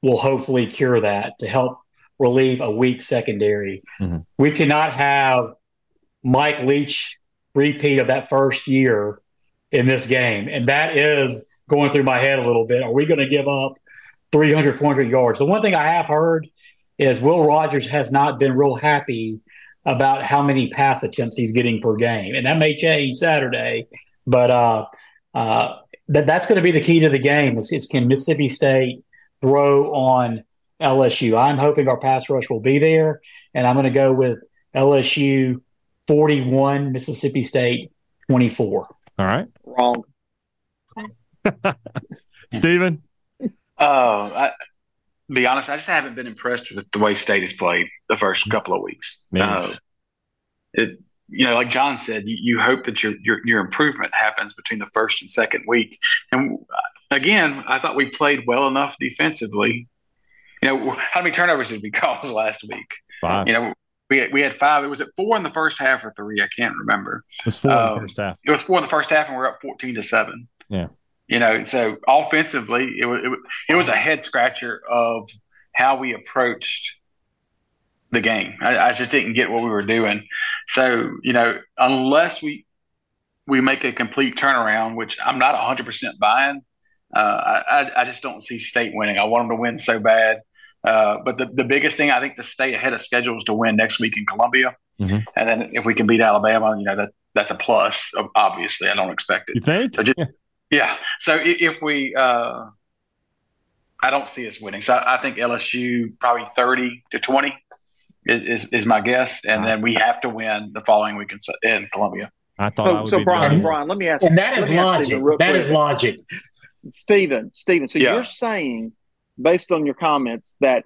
[SPEAKER 5] will hopefully cure that to help relieve a weak secondary. Mm-hmm. We cannot have Mike Leach repeat of that first year in this game. And that is going through my head a little bit. Are we going to give up 300, 400 yards? The one thing I have heard is Will Rogers has not been real happy about how many pass attempts he's getting per game. And that may change Saturday. But uh, uh, that, that's going to be the key to the game is, is can Mississippi State throw on LSU? I'm hoping our pass rush will be there. And I'm going to go with LSU 41, Mississippi State 24.
[SPEAKER 1] All right.
[SPEAKER 4] Wrong.
[SPEAKER 1] Stephen?
[SPEAKER 2] Oh, I, be honest, I just haven't been impressed with the way State has played the first couple of weeks. Uh, it, you know, like John said, you, you hope that your, your, your improvement happens between the first and second week. And again, I thought we played well enough defensively. You know, how many turnovers did we cause last week?
[SPEAKER 1] Five.
[SPEAKER 2] You know, we had, we had five. It was at four in the first half or three. I can't remember.
[SPEAKER 1] It was four um, in the um, first half.
[SPEAKER 2] It was four in the first half, and we're up fourteen to seven.
[SPEAKER 1] Yeah.
[SPEAKER 2] You know, so offensively, it was it, it was a head scratcher of how we approached the game. I, I, just didn't get what we were doing. So you know, unless we we make a complete turnaround, which I'm not 100 percent buying, uh, I, I just don't see State winning. I want them to win so bad. Uh, but the, the biggest thing I think to stay ahead of schedule is to win next week in Columbia, mm-hmm. and then if we can beat Alabama, you know that that's a plus. Obviously, I don't expect it.
[SPEAKER 1] You think?
[SPEAKER 2] So just, yeah. Yeah. So if we, uh, I don't see us winning. So I think LSU probably thirty to twenty is, is, is my guess, and then we have to win the following week in, in Columbia.
[SPEAKER 1] I thought.
[SPEAKER 4] So, so Brian, Brian, let me ask.
[SPEAKER 5] And that is logic. That is logic.
[SPEAKER 4] Stephen, Stephen. So yeah. you're saying based on your comments, that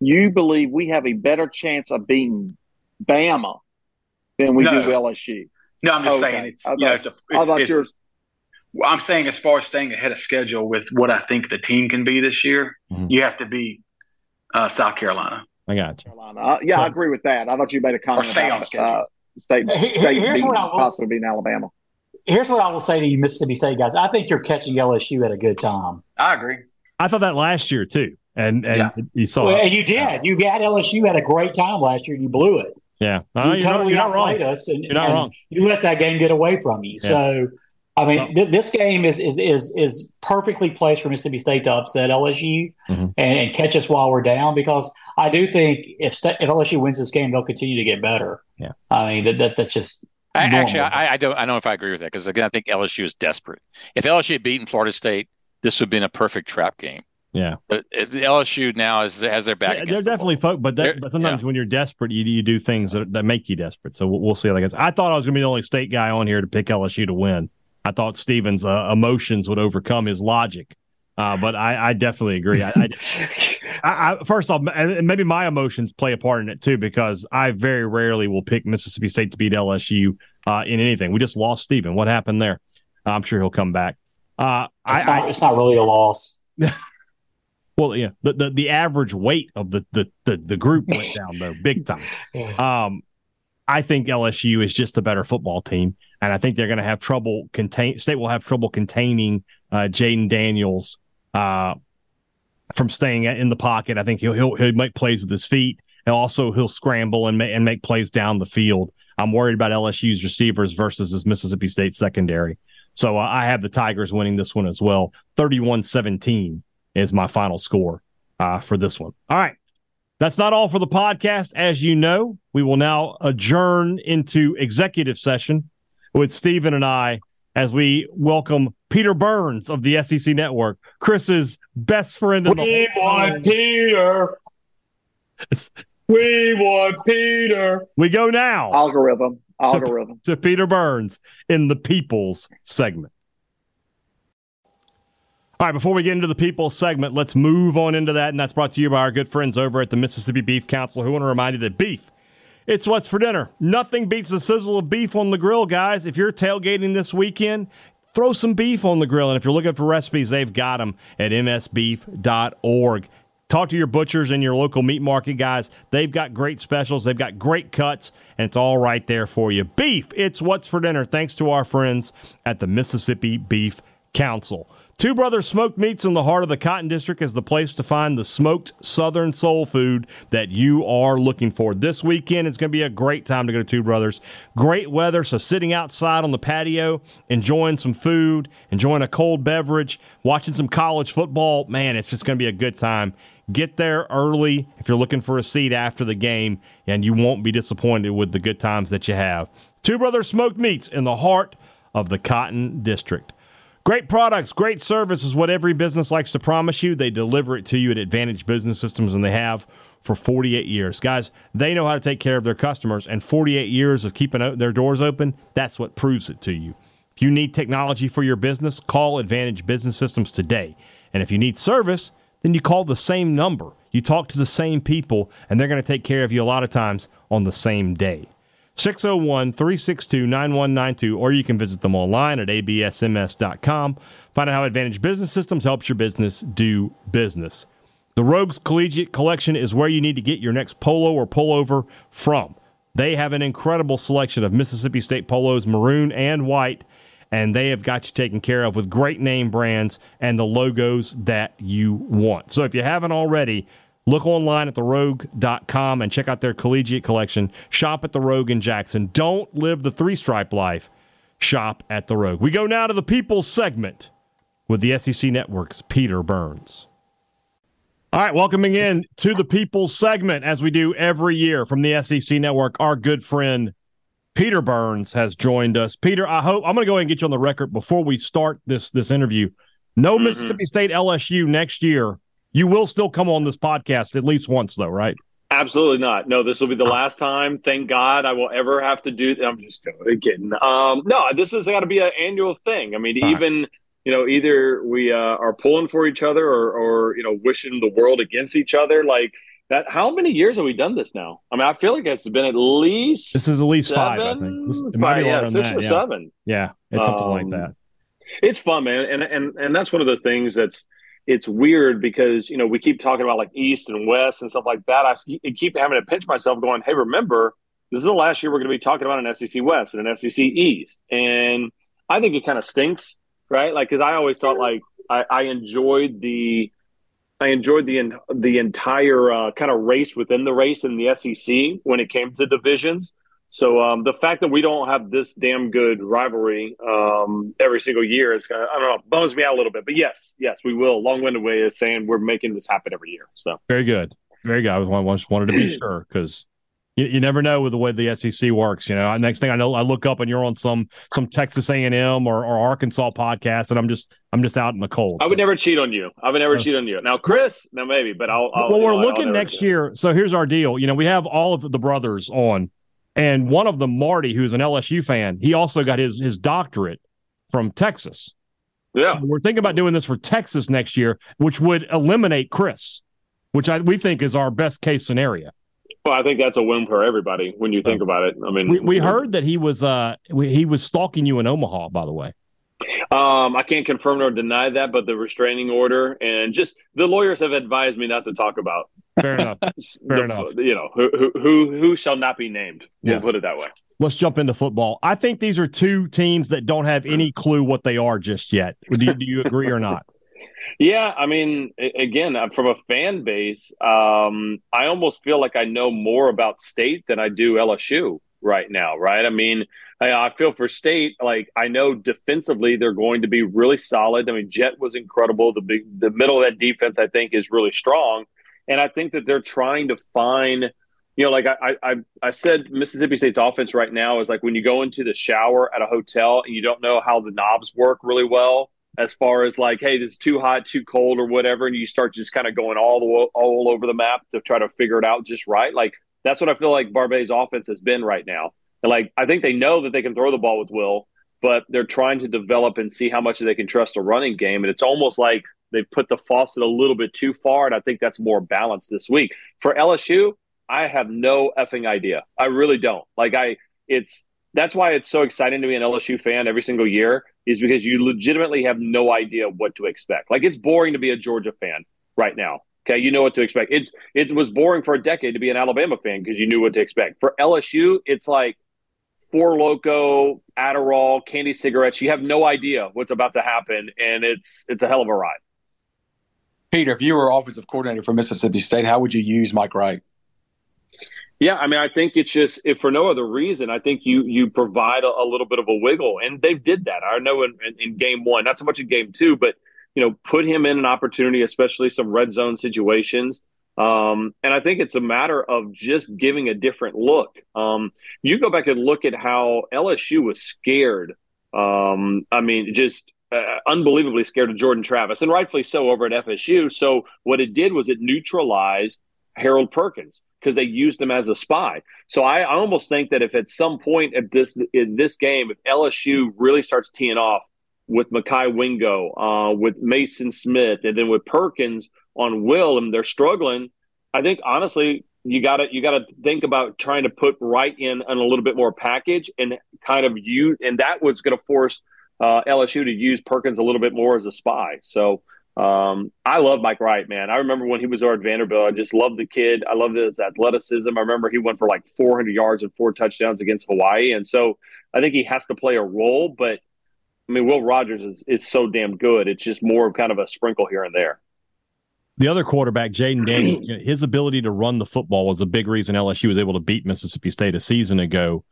[SPEAKER 4] you believe we have a better chance of beating Bama than we no. do LSU.
[SPEAKER 2] No, I'm just okay. saying it's, thought, you know, it's a, it's, I thought it's, yours. I'm saying as far as staying ahead of schedule with what I think the team can be this year, mm-hmm. you have to beat uh, South Carolina.
[SPEAKER 1] I got
[SPEAKER 4] you. Carolina. Uh, yeah, I agree with that. I thought you made a comment.
[SPEAKER 2] Or stay
[SPEAKER 4] about,
[SPEAKER 2] on schedule. Uh,
[SPEAKER 4] state, state here's beating, what I will, possibly beating Alabama.
[SPEAKER 5] Here's what I will say to you, Mississippi State guys. I think you're catching LSU at a good time.
[SPEAKER 2] I agree.
[SPEAKER 1] I thought that last year too, and and yeah. you saw.
[SPEAKER 5] Well, and you did. You got LSU had a great time last year. and You blew it.
[SPEAKER 1] Yeah,
[SPEAKER 5] you totally not, outplayed wrong. us, and,
[SPEAKER 1] you're not
[SPEAKER 5] and
[SPEAKER 1] wrong.
[SPEAKER 5] You let that game get away from you. Yeah. So, I mean, well, th- this game is is is is perfectly placed for Mississippi State to upset LSU mm-hmm. and, and, catch us while we're down. Because I do think if St- if LSU wins this game, they'll continue to get better.
[SPEAKER 1] Yeah,
[SPEAKER 5] I mean that, that that's just
[SPEAKER 3] I, actually, I, I, don't. I don't know if I agree with that because again, I think LSU is desperate. If LSU had beaten Florida State, this would have been a perfect trap game.
[SPEAKER 1] Yeah,
[SPEAKER 3] but LSU now is has their back. Yeah,
[SPEAKER 1] they're
[SPEAKER 3] the
[SPEAKER 1] definitely folk, but that, but sometimes yeah. when you're desperate, you, you do things that, that make you desperate. So we'll, we'll see. Like I thought I was going to be the only state guy on here to pick LSU to win. I thought Stephen's uh, emotions would overcome his logic, uh, but I, I, definitely agree. I, I, I, first off, and maybe my emotions play a part in it too, because I very rarely will pick Mississippi State to beat LSU uh, in anything. We just lost Stephen. What happened there? I'm sure he'll come back. Uh,
[SPEAKER 5] it's, not, it's not really a loss.
[SPEAKER 1] Well, yeah, the, the, the average weight of the, the the the group went down though, big time. Um, I think LSU is just a better football team, and I think they're going to have trouble contain. State will have trouble containing uh, Jayden Daniels uh, from staying in the pocket. I think he'll he'll he'll make plays with his feet, and also he'll scramble and and make plays down the field. I'm worried about LSU's receivers versus his Mississippi State secondary. So uh, I have the Tigers winning this one as well, 31 17 is my final score uh, for this one. All right. That's not all for the podcast. As you know, we will now adjourn into executive session with Stephen and I as we welcome Peter Burns of the SEC Network, Chris's best friend in the world.
[SPEAKER 5] we
[SPEAKER 1] the
[SPEAKER 5] want Peter. we want Peter.
[SPEAKER 1] We go now
[SPEAKER 4] Algorithm. Algorithm.
[SPEAKER 1] to Peter Burns in the People's segment. All right, before we get into the People's segment, let's move on into that. And that's brought to you by our good friends over at the Mississippi Beef Council, who want to remind you that beef, it's what's for dinner. Nothing beats the sizzle of beef on the grill, guys. If you're tailgating this weekend, throw some beef on the grill. And if you're looking for recipes, they've got them at msbeef.org. Talk to your butchers and your local meat market guys. They've got great specials, they've got great cuts, and it's all right there for you. Beef, it's what's for dinner, thanks to our friends at the Mississippi Beef Council. Two Brothers Smoked Meats in the heart of the Cotton District is the place to find the smoked Southern soul food that you are looking for. This weekend, it's going to be a great time to go to Two Brothers. Great weather, so sitting outside on the patio, enjoying some food, enjoying a cold beverage, watching some college football, man, it's just going to be a good time. Get there early if you're looking for a seat after the game, and you won't be disappointed with the good times that you have. Two Brothers Smoked Meats in the heart of the Cotton District. Great products, great service is what every business likes to promise you. They deliver it to you at Advantage Business Systems, and they have for 48 years. Guys, they know how to take care of their customers, and 48 years of keeping their doors open, that's what proves it to you. If you need technology for your business, call Advantage Business Systems today. And if you need service, then you call the same number. You talk to the same people, and they're going to take care of you a lot of times on the same day. 601 362 9192, or you can visit them online at absms.com. Find out how Advantage Business Systems helps your business do business. The Rogues Collegiate Collection is where you need to get your next polo or pullover from. They have an incredible selection of Mississippi State polos, maroon and white, and they have got you taken care of with great name brands and the logos that you want. So if you haven't already, Look online at therogue.com and check out their collegiate collection. Shop at the Rogue in Jackson. Don't live the three stripe life. Shop at the Rogue. We go now to the People's segment with the SEC Network's Peter Burns. All right, welcoming in to the People's segment as we do every year from the SEC Network. Our good friend Peter Burns has joined us. Peter, I hope I'm going to go ahead and get you on the record before we start this this interview. No mm-hmm. Mississippi State LSU next year you will still come on this podcast at least once, though, right?
[SPEAKER 6] Absolutely not. No, this will be the last time. Thank God I will ever have to do. I'm just kidding. Um, no, this has got to be an annual thing. I mean, All even right. you know, either we uh, are pulling for each other or, or you know, wishing the world against each other. Like that. How many years have we done this now? I mean, I feel like it's been at least.
[SPEAKER 1] This is at least seven, five. I think. This, it
[SPEAKER 6] five, yeah, six that, or yeah. seven.
[SPEAKER 1] Yeah, it's something um, like that.
[SPEAKER 6] It's fun, man, and and and that's one of the things that's it's weird because you know we keep talking about like east and west and stuff like that. I keep having to pinch myself, going, "Hey, remember, this is the last year we're going to be talking about an SEC West and an SEC East." And I think it kind of stinks, right? Like, because I always thought like I, I, enjoyed the I enjoyed the the entire uh, kind of race within the race in the SEC when it came to divisions. So um, the fact that we don't have this damn good rivalry um, every single year is kind of, I don't know, bums me out a little bit. But yes, yes, we will. Long winded way of saying we're making this happen every year. So
[SPEAKER 1] very good, very good. I was just wanted to be sure because you, you never know with the way the SEC works. You know, next thing I know, I look up and you're on some some Texas A and M or, or Arkansas podcast, and I'm just I'm just out in the cold.
[SPEAKER 6] I would never cheat on you. I would never uh, cheat on you. Now, Chris, now maybe, but I'll. I'll
[SPEAKER 1] well, we're
[SPEAKER 6] I'll,
[SPEAKER 1] looking next year. So here's our deal. You know, we have all of the brothers on and one of them, Marty, who's an LSU fan, he also got his his doctorate from Texas.
[SPEAKER 6] Yeah,
[SPEAKER 1] so we're thinking about doing this for Texas next year, which would eliminate Chris, which I, we think is our best case scenario.
[SPEAKER 6] Well, I think that's a win for everybody when you think about it. I mean,
[SPEAKER 1] we, we heard that he was uh he was stalking you in Omaha, by the way.
[SPEAKER 6] Um, I can't confirm nor deny that, but the restraining order and just the lawyers have advised me not to talk about
[SPEAKER 1] Fair enough. Fair
[SPEAKER 6] the,
[SPEAKER 1] enough.
[SPEAKER 6] You know, who, who who shall not be named. We'll yes. put it that way.
[SPEAKER 1] Let's jump into football. I think these are two teams that don't have any clue what they are just yet. Do you, do you agree or not?
[SPEAKER 6] Yeah, I mean, again, uh, from a fan base, um, I almost feel like I know more about State than I do LSU right now. Right? I mean, I, I feel for State, like I know defensively they're going to be really solid. I mean, Jett was incredible. The big, the middle of that defense, I think, is really strong. And I think that they're trying to find, you know, like I, I, I said, Mississippi State's offense right now is like when you go into the shower at a hotel and you don't know how the knobs work really well, as far as like, hey, this is too hot, too cold, or whatever, and you start just kind of going all the all over the map to try to figure it out just right. Like that's what I feel like Barbay's offense has been right now. And like I think they know that they can throw the ball with Will, but they're trying to develop and see how much they can trust a running game. And it's almost like they put the faucet a little bit too far, and I think that's more balanced this week. For LSU, I have no effing idea. I really don't. Like I, it's that's why it's so exciting to be an LSU fan every single year is because you legitimately have no idea what to expect. Like it's boring to be a Georgia fan right now. Okay, you know what to expect. It's it was boring for a decade to be an Alabama fan because you knew what to expect. For LSU, it's like Four loco, Adderall, candy cigarettes. You have no idea what's about to happen, and it's it's a hell of a ride.
[SPEAKER 7] Peter, if you were offensive coordinator for Mississippi State, how would you use Mike Wright?
[SPEAKER 6] Yeah, I mean, I think it's just if for no other reason, I think you you provide a, a little bit of a wiggle, and they did that. I know in, in, in, game one, not so much in game two, but you know, put him in an opportunity, especially some red zone situations. Um, and I think it's a matter of just giving a different look. Um, you go back and look at how LSU was scared. Um, I mean, just uh, unbelievably scared of Jordan Travis, and rightfully so over at FSU. So what it did was it neutralized Harold Perkins because they used him as a spy. So I, I, almost think that if at some point at this in this game, if LSU really starts teeing off with Mekhi Wingo, uh, with Mason Smith, and then with Perkins on Will, and they're struggling, I think honestly you got to you got to think about trying to put Wright in on a little bit more package and kind of you, and that was going to force uh, LSU to use Perkins a little bit more as a spy. So um, I love Mike Wright, man. I remember when he was over at Vanderbilt. I just loved the kid. I loved his athleticism. I remember he went for like 400 yards and four touchdowns against Hawaii, and so I think he has to play a role. But I mean, Will Rogers is is so damn good. It's just more of kind of a sprinkle here and there.
[SPEAKER 1] The other quarterback, Jayden Daniel, his ability to run the football was a big reason LSU was able to beat Mississippi State a season ago.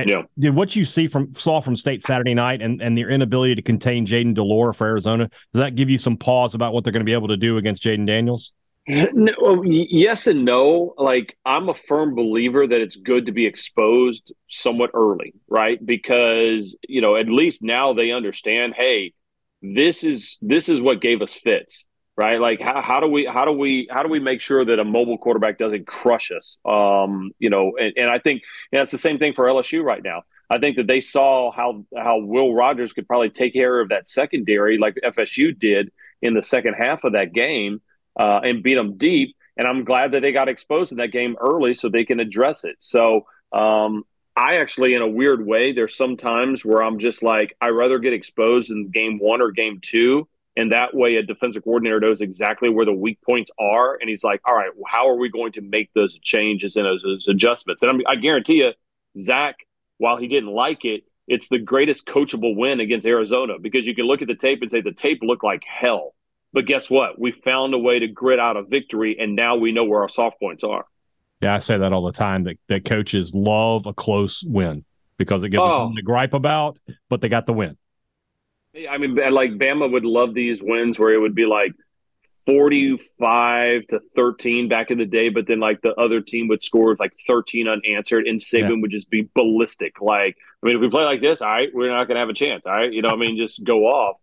[SPEAKER 1] And yeah. Did what you see from saw from State Saturday night and, and their inability to contain Jayden de Laura for Arizona, does that give you some pause about what they're going to be able to do against Jayden Daniels?
[SPEAKER 6] No, yes and no. Like I'm a firm believer that it's good to be exposed somewhat early, right? Because you know at least now they understand. Hey, this is this is what gave us fits right? Like how, how do we how do we how do we make sure that a mobile quarterback doesn't crush us? Um, you know, and, and I think you know, it's the same thing for LSU right now. I think that they saw how how Will Rogers could probably take care of that secondary like FSU did in the second half of that game uh, and beat them deep. And I'm glad that they got exposed in that game early so they can address it. So um, I actually, in a weird way, there's some times where I'm just like, I rather get exposed in game one or game two and that way, a defensive coordinator knows exactly where the weak points are. And he's like, all right, well, how are we going to make those changes and those, those adjustments? And I, I guarantee you, Zach, while he didn't like it, it's the greatest coachable win against Arizona because you can look at the tape and say the tape looked like hell. But guess what? We found a way to grit out a victory, and now we know where our soft points are.
[SPEAKER 1] Yeah, I say that all the time that, that coaches love a close win because it gives oh. them something to gripe about, but they got the win.
[SPEAKER 6] I mean, like Bama would love these wins where it would be like 45 to 13 back in the day, but then like the other team would score like 13 unanswered and Saban yeah. would just be ballistic. Like, I mean, if we play like this, all right, we're not going to have a chance. All right. You know, I mean, just go off.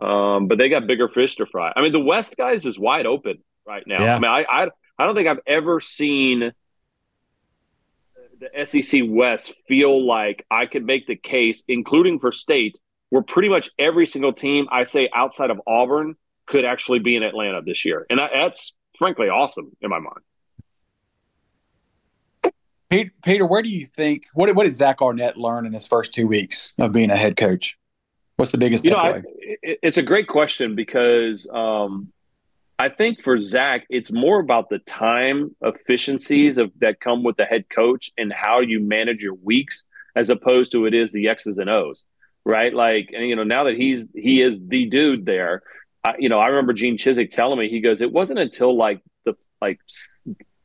[SPEAKER 6] Um, but they got bigger fish to fry. I mean, the West guys is wide open right now. Yeah. I mean, I, I, I don't think I've ever seen the SEC West feel like I could make the case, including for state, where pretty much every single team I say outside of Auburn could actually be in Atlanta this year, and that's frankly awesome in my mind.
[SPEAKER 7] Peter, where do you think what what did Zach Arnett learn in his first two weeks of being a head coach? What's the biggest?
[SPEAKER 6] You know, I, it's a great question because um, I think for Zach, it's more about the time efficiencies of that come with the head coach and how you manage your weeks, as opposed to it is the X's and O's right? Like, and, you know, now that he's he is the dude there, I, you know, I remember Gene Chizik telling me he goes, it wasn't until like the like,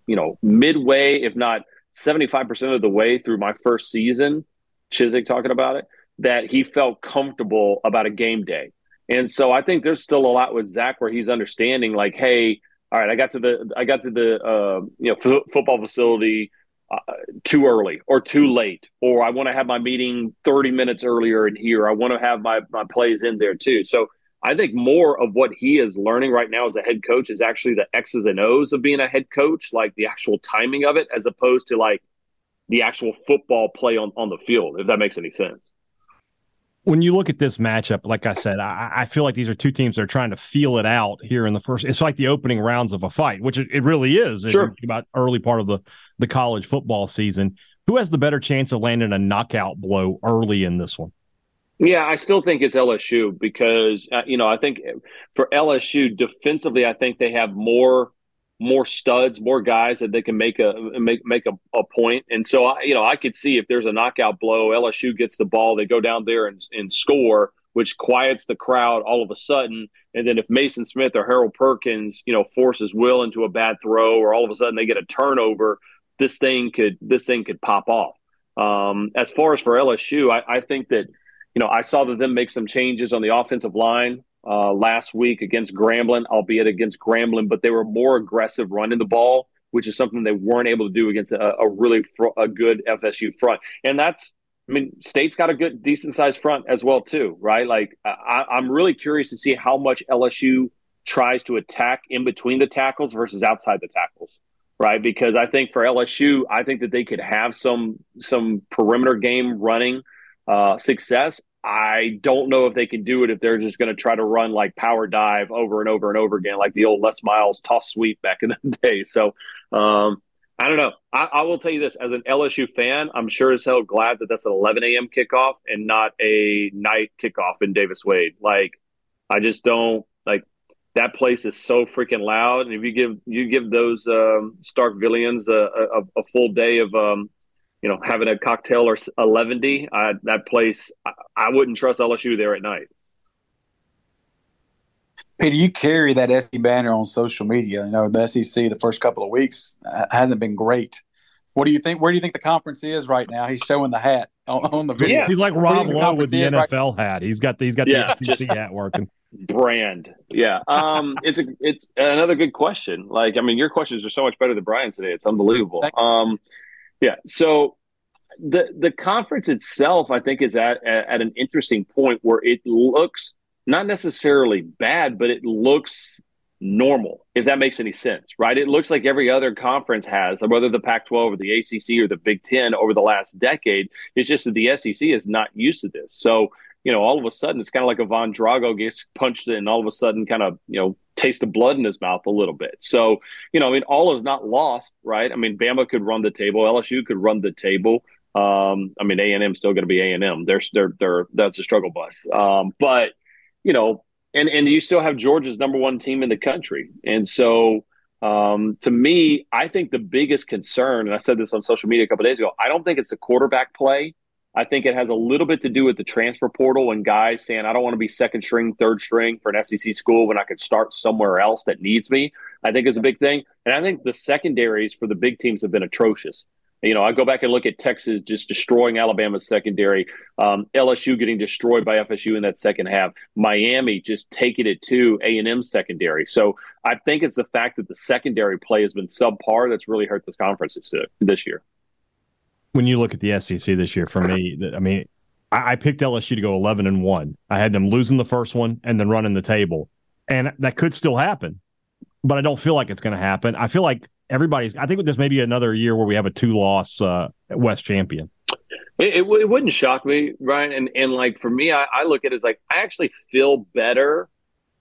[SPEAKER 6] you know, midway, if not seventy five percent of the way through my first season, Chizik talking about it, that he felt comfortable about a game day. And so I think there's still a lot with Zach where he's understanding, like, hey, all right, I got to the I got to the uh, you know f- football facility uh, too early or too late, or I want to have my meeting 30 minutes earlier in here. I want to have my my plays in there too. So I think more of what he is learning right now as a head coach is actually the X's and O's of being a head coach, like the actual timing of it, as opposed to like the actual football play on, on the field, if that makes any sense
[SPEAKER 1] when you look at this matchup, like I said, I, I, feel like these are two teams that are trying to feel it out here in the first. It's like the opening rounds of a fight, which it, it really is.
[SPEAKER 6] Sure.
[SPEAKER 1] About early part of the the college football season, who has the better chance of landing a knockout blow early in this one?
[SPEAKER 6] Yeah, I still think it's LSU because uh, you know I think for LSU defensively, I think they have more more studs, more guys that they can make a make make a, a point. And so I, you know, I could see if there's a knockout blow, LSU gets the ball, they go down there and, and score, which quiets the crowd all of a sudden. And then if Mason Smith or Harold Perkins, you know, forces Will into a bad throw, or all of a sudden they get a turnover, this thing could this thing could pop off. Um, as far as for LSU, I, I think that you know I saw that them make some changes on the offensive line uh, last week against Grambling, albeit against Grambling, but they were more aggressive running the ball, which is something they weren't able to do against a, a really fr- a good FSU front. And that's, I mean, State's got a good, decent sized front as well too, right? Like I, I'm really curious to see how much LSU tries to attack in between the tackles versus outside the tackles right? Because I think for LSU, I think that they could have some some perimeter game running uh, success. I don't know if they can do it if they're just going to try to run like power dive over and over and over again, like the old Les Miles toss sweep back in the day. So um, I don't know. I, I, will tell you this as an LSU fan, I'm sure as hell glad that that's an 11 a.m. kickoff and not a night kickoff in Davis Wade. Like, I just don't like that place is so freaking loud. And if you give you give those um, Starkvillians a, a, a, full day of um, you know, having a cocktail or a Levendy, I, that place, I, I, wouldn't trust LSU there at night.
[SPEAKER 7] Peter, you carry that SEC banner on social media. You know, the SEC the first couple of weeks hasn't been great. What do you think? Where do you think the conference is right now? He's showing the hat on, on the video.
[SPEAKER 1] Yeah. He's like Rob Lowe with the NFL right hat. He's got the, he's got
[SPEAKER 6] yeah,
[SPEAKER 1] the SEC hat working.
[SPEAKER 6] Brand, yeah. Um, it's a it's another good question. Like, I mean, your questions are so much better than Brian's today. It's unbelievable. Um, yeah. So the the conference itself, I think, is at at an interesting point where it looks not necessarily bad, but it looks normal, if that makes any sense, right? It looks like every other conference has, whether the Pac 12 or the ACC or the Big Ten over the last decade. It's just that the SEC is not used to this. So, you know, all of a sudden, it's kind of like a Von Drago gets punched and all of a sudden, kind of, you know, taste the blood in his mouth a little bit. So, you know, I mean, all is not lost, right? I mean, Bama could run the table, LSU could run the table. Um, I mean, A and M still going to be A and M. They're they're they're that's a struggle bus. Um, but you know, and and you still have Georgia's number one team in the country, and so. Um, to me, I think the biggest concern, and I said this on social media a couple days ago, I don't think it's a quarterback play. I think it has a little bit to do with the transfer portal and guys saying, I don't want to be second string, third string for an SEC school when I could start somewhere else that needs me. I think is a big thing. And I think the secondaries for the big teams have been atrocious. You know, I go back and look at Texas just destroying Alabama's secondary, um, LSU getting destroyed by FSU in that second half, Miami just taking it to A and M secondary. So I think it's the fact that the secondary play has been subpar that's really hurt this conference this year
[SPEAKER 1] when you look at the SEC this year, for me, I mean, I, I picked LSU to go eleven and one. I had them losing the first one and then running the table, and that could still happen, but I don't feel like it's going to happen. I feel like everybody's. I think there's maybe another year where we have a two loss uh, West champion.
[SPEAKER 6] It, it, it, wouldn't shock me, Ryan. And and like for me, I, I look at it as like I actually feel better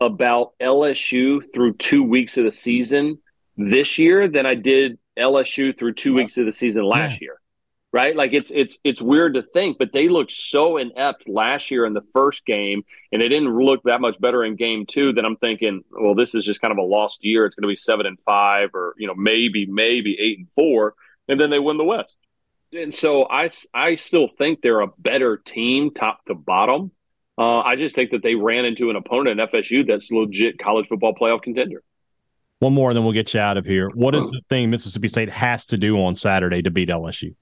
[SPEAKER 6] about LSU through two weeks of the season this year than I did LSU through two weeks of the season last yeah. year right? Like it's it's it's weird to think, but they looked so inept last year in the first game, and it didn't look that much better in game two. That I'm thinking, well, this is just kind of a lost year. It's going to be seven and five, or you know, maybe maybe eight and four, and then they win the West. And so I I still think they're a better team, top to bottom. Uh, I just think that they ran into an opponent at FSU that's legit college football playoff contender.
[SPEAKER 1] One more, and then we'll get you out of here. What is the thing Mississippi State has to do on Saturday to beat LSU?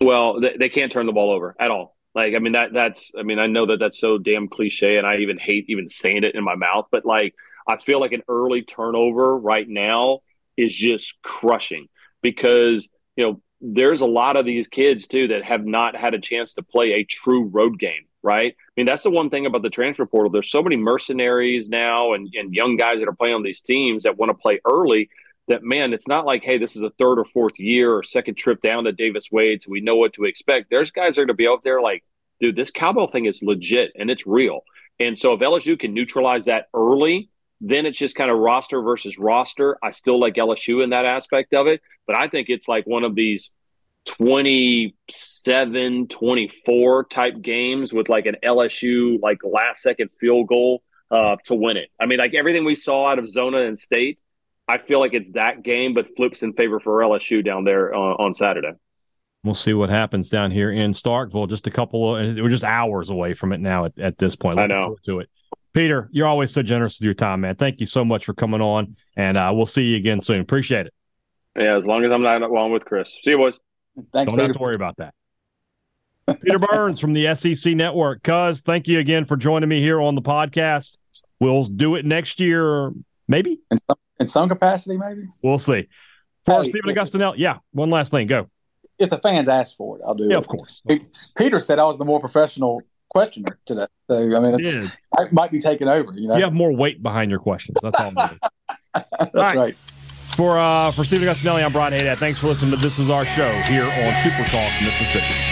[SPEAKER 6] Well, they, they can't turn the ball over at all. Like, I mean, that that's, I mean, I know that that's so damn cliche and I even hate even saying it in my mouth, but like, I feel like an early turnover right now is just crushing because you know there's a lot of these kids too that have not had a chance to play a true road game right i mean that's the one thing about the transfer portal there's so many mercenaries now and, and young guys that are playing on these teams that want to play early that man it's not like hey this is a third or fourth year or second trip down to davis wade so we know what to expect there's guys that are going to be out there like dude this cowbell thing is legit and it's real and so if lsu can neutralize that early then it's just kind of roster versus roster. I still like LSU in that aspect of it, but I think it's like one of these 27 24 type games with like an LSU like last second field goal uh, to win it. I mean, like everything we saw out of Zona and State, I feel like it's that game, but flips in favor for LSU down there uh, on Saturday.
[SPEAKER 1] We'll see what happens down here in Starkville. Just a couple of, we're just hours away from it now at, at this point.
[SPEAKER 6] Looking I know.
[SPEAKER 1] To it. Peter, you're always so generous with your time, man. Thank you so much for coming on, and uh, we'll see you again soon. Appreciate it.
[SPEAKER 6] Yeah, as long as I'm not along with Chris. See you, boys.
[SPEAKER 1] Thanks. Don't Peter. have to worry about that. Peter Burns from the SEC Network. Cuz, thank you again for joining me here on the podcast. We'll do it next year, maybe
[SPEAKER 7] in some, in some capacity, maybe.
[SPEAKER 1] We'll see. For hey, Stephen Agostinelli, yeah. One last thing, go.
[SPEAKER 7] If the fans ask for it, I'll do
[SPEAKER 1] yeah,
[SPEAKER 7] it.
[SPEAKER 1] of course.
[SPEAKER 7] Peter said I was the more professional questioner today. So I mean, it's, I might be taking over. You know,
[SPEAKER 1] you have more weight behind your questions. That's all.
[SPEAKER 7] That's
[SPEAKER 1] all right.
[SPEAKER 7] right.
[SPEAKER 1] For uh, for Stephen Agostinelli, I'm Brian Hadad. Thanks for listening to This Is Our Show here on Super Talk Mississippi.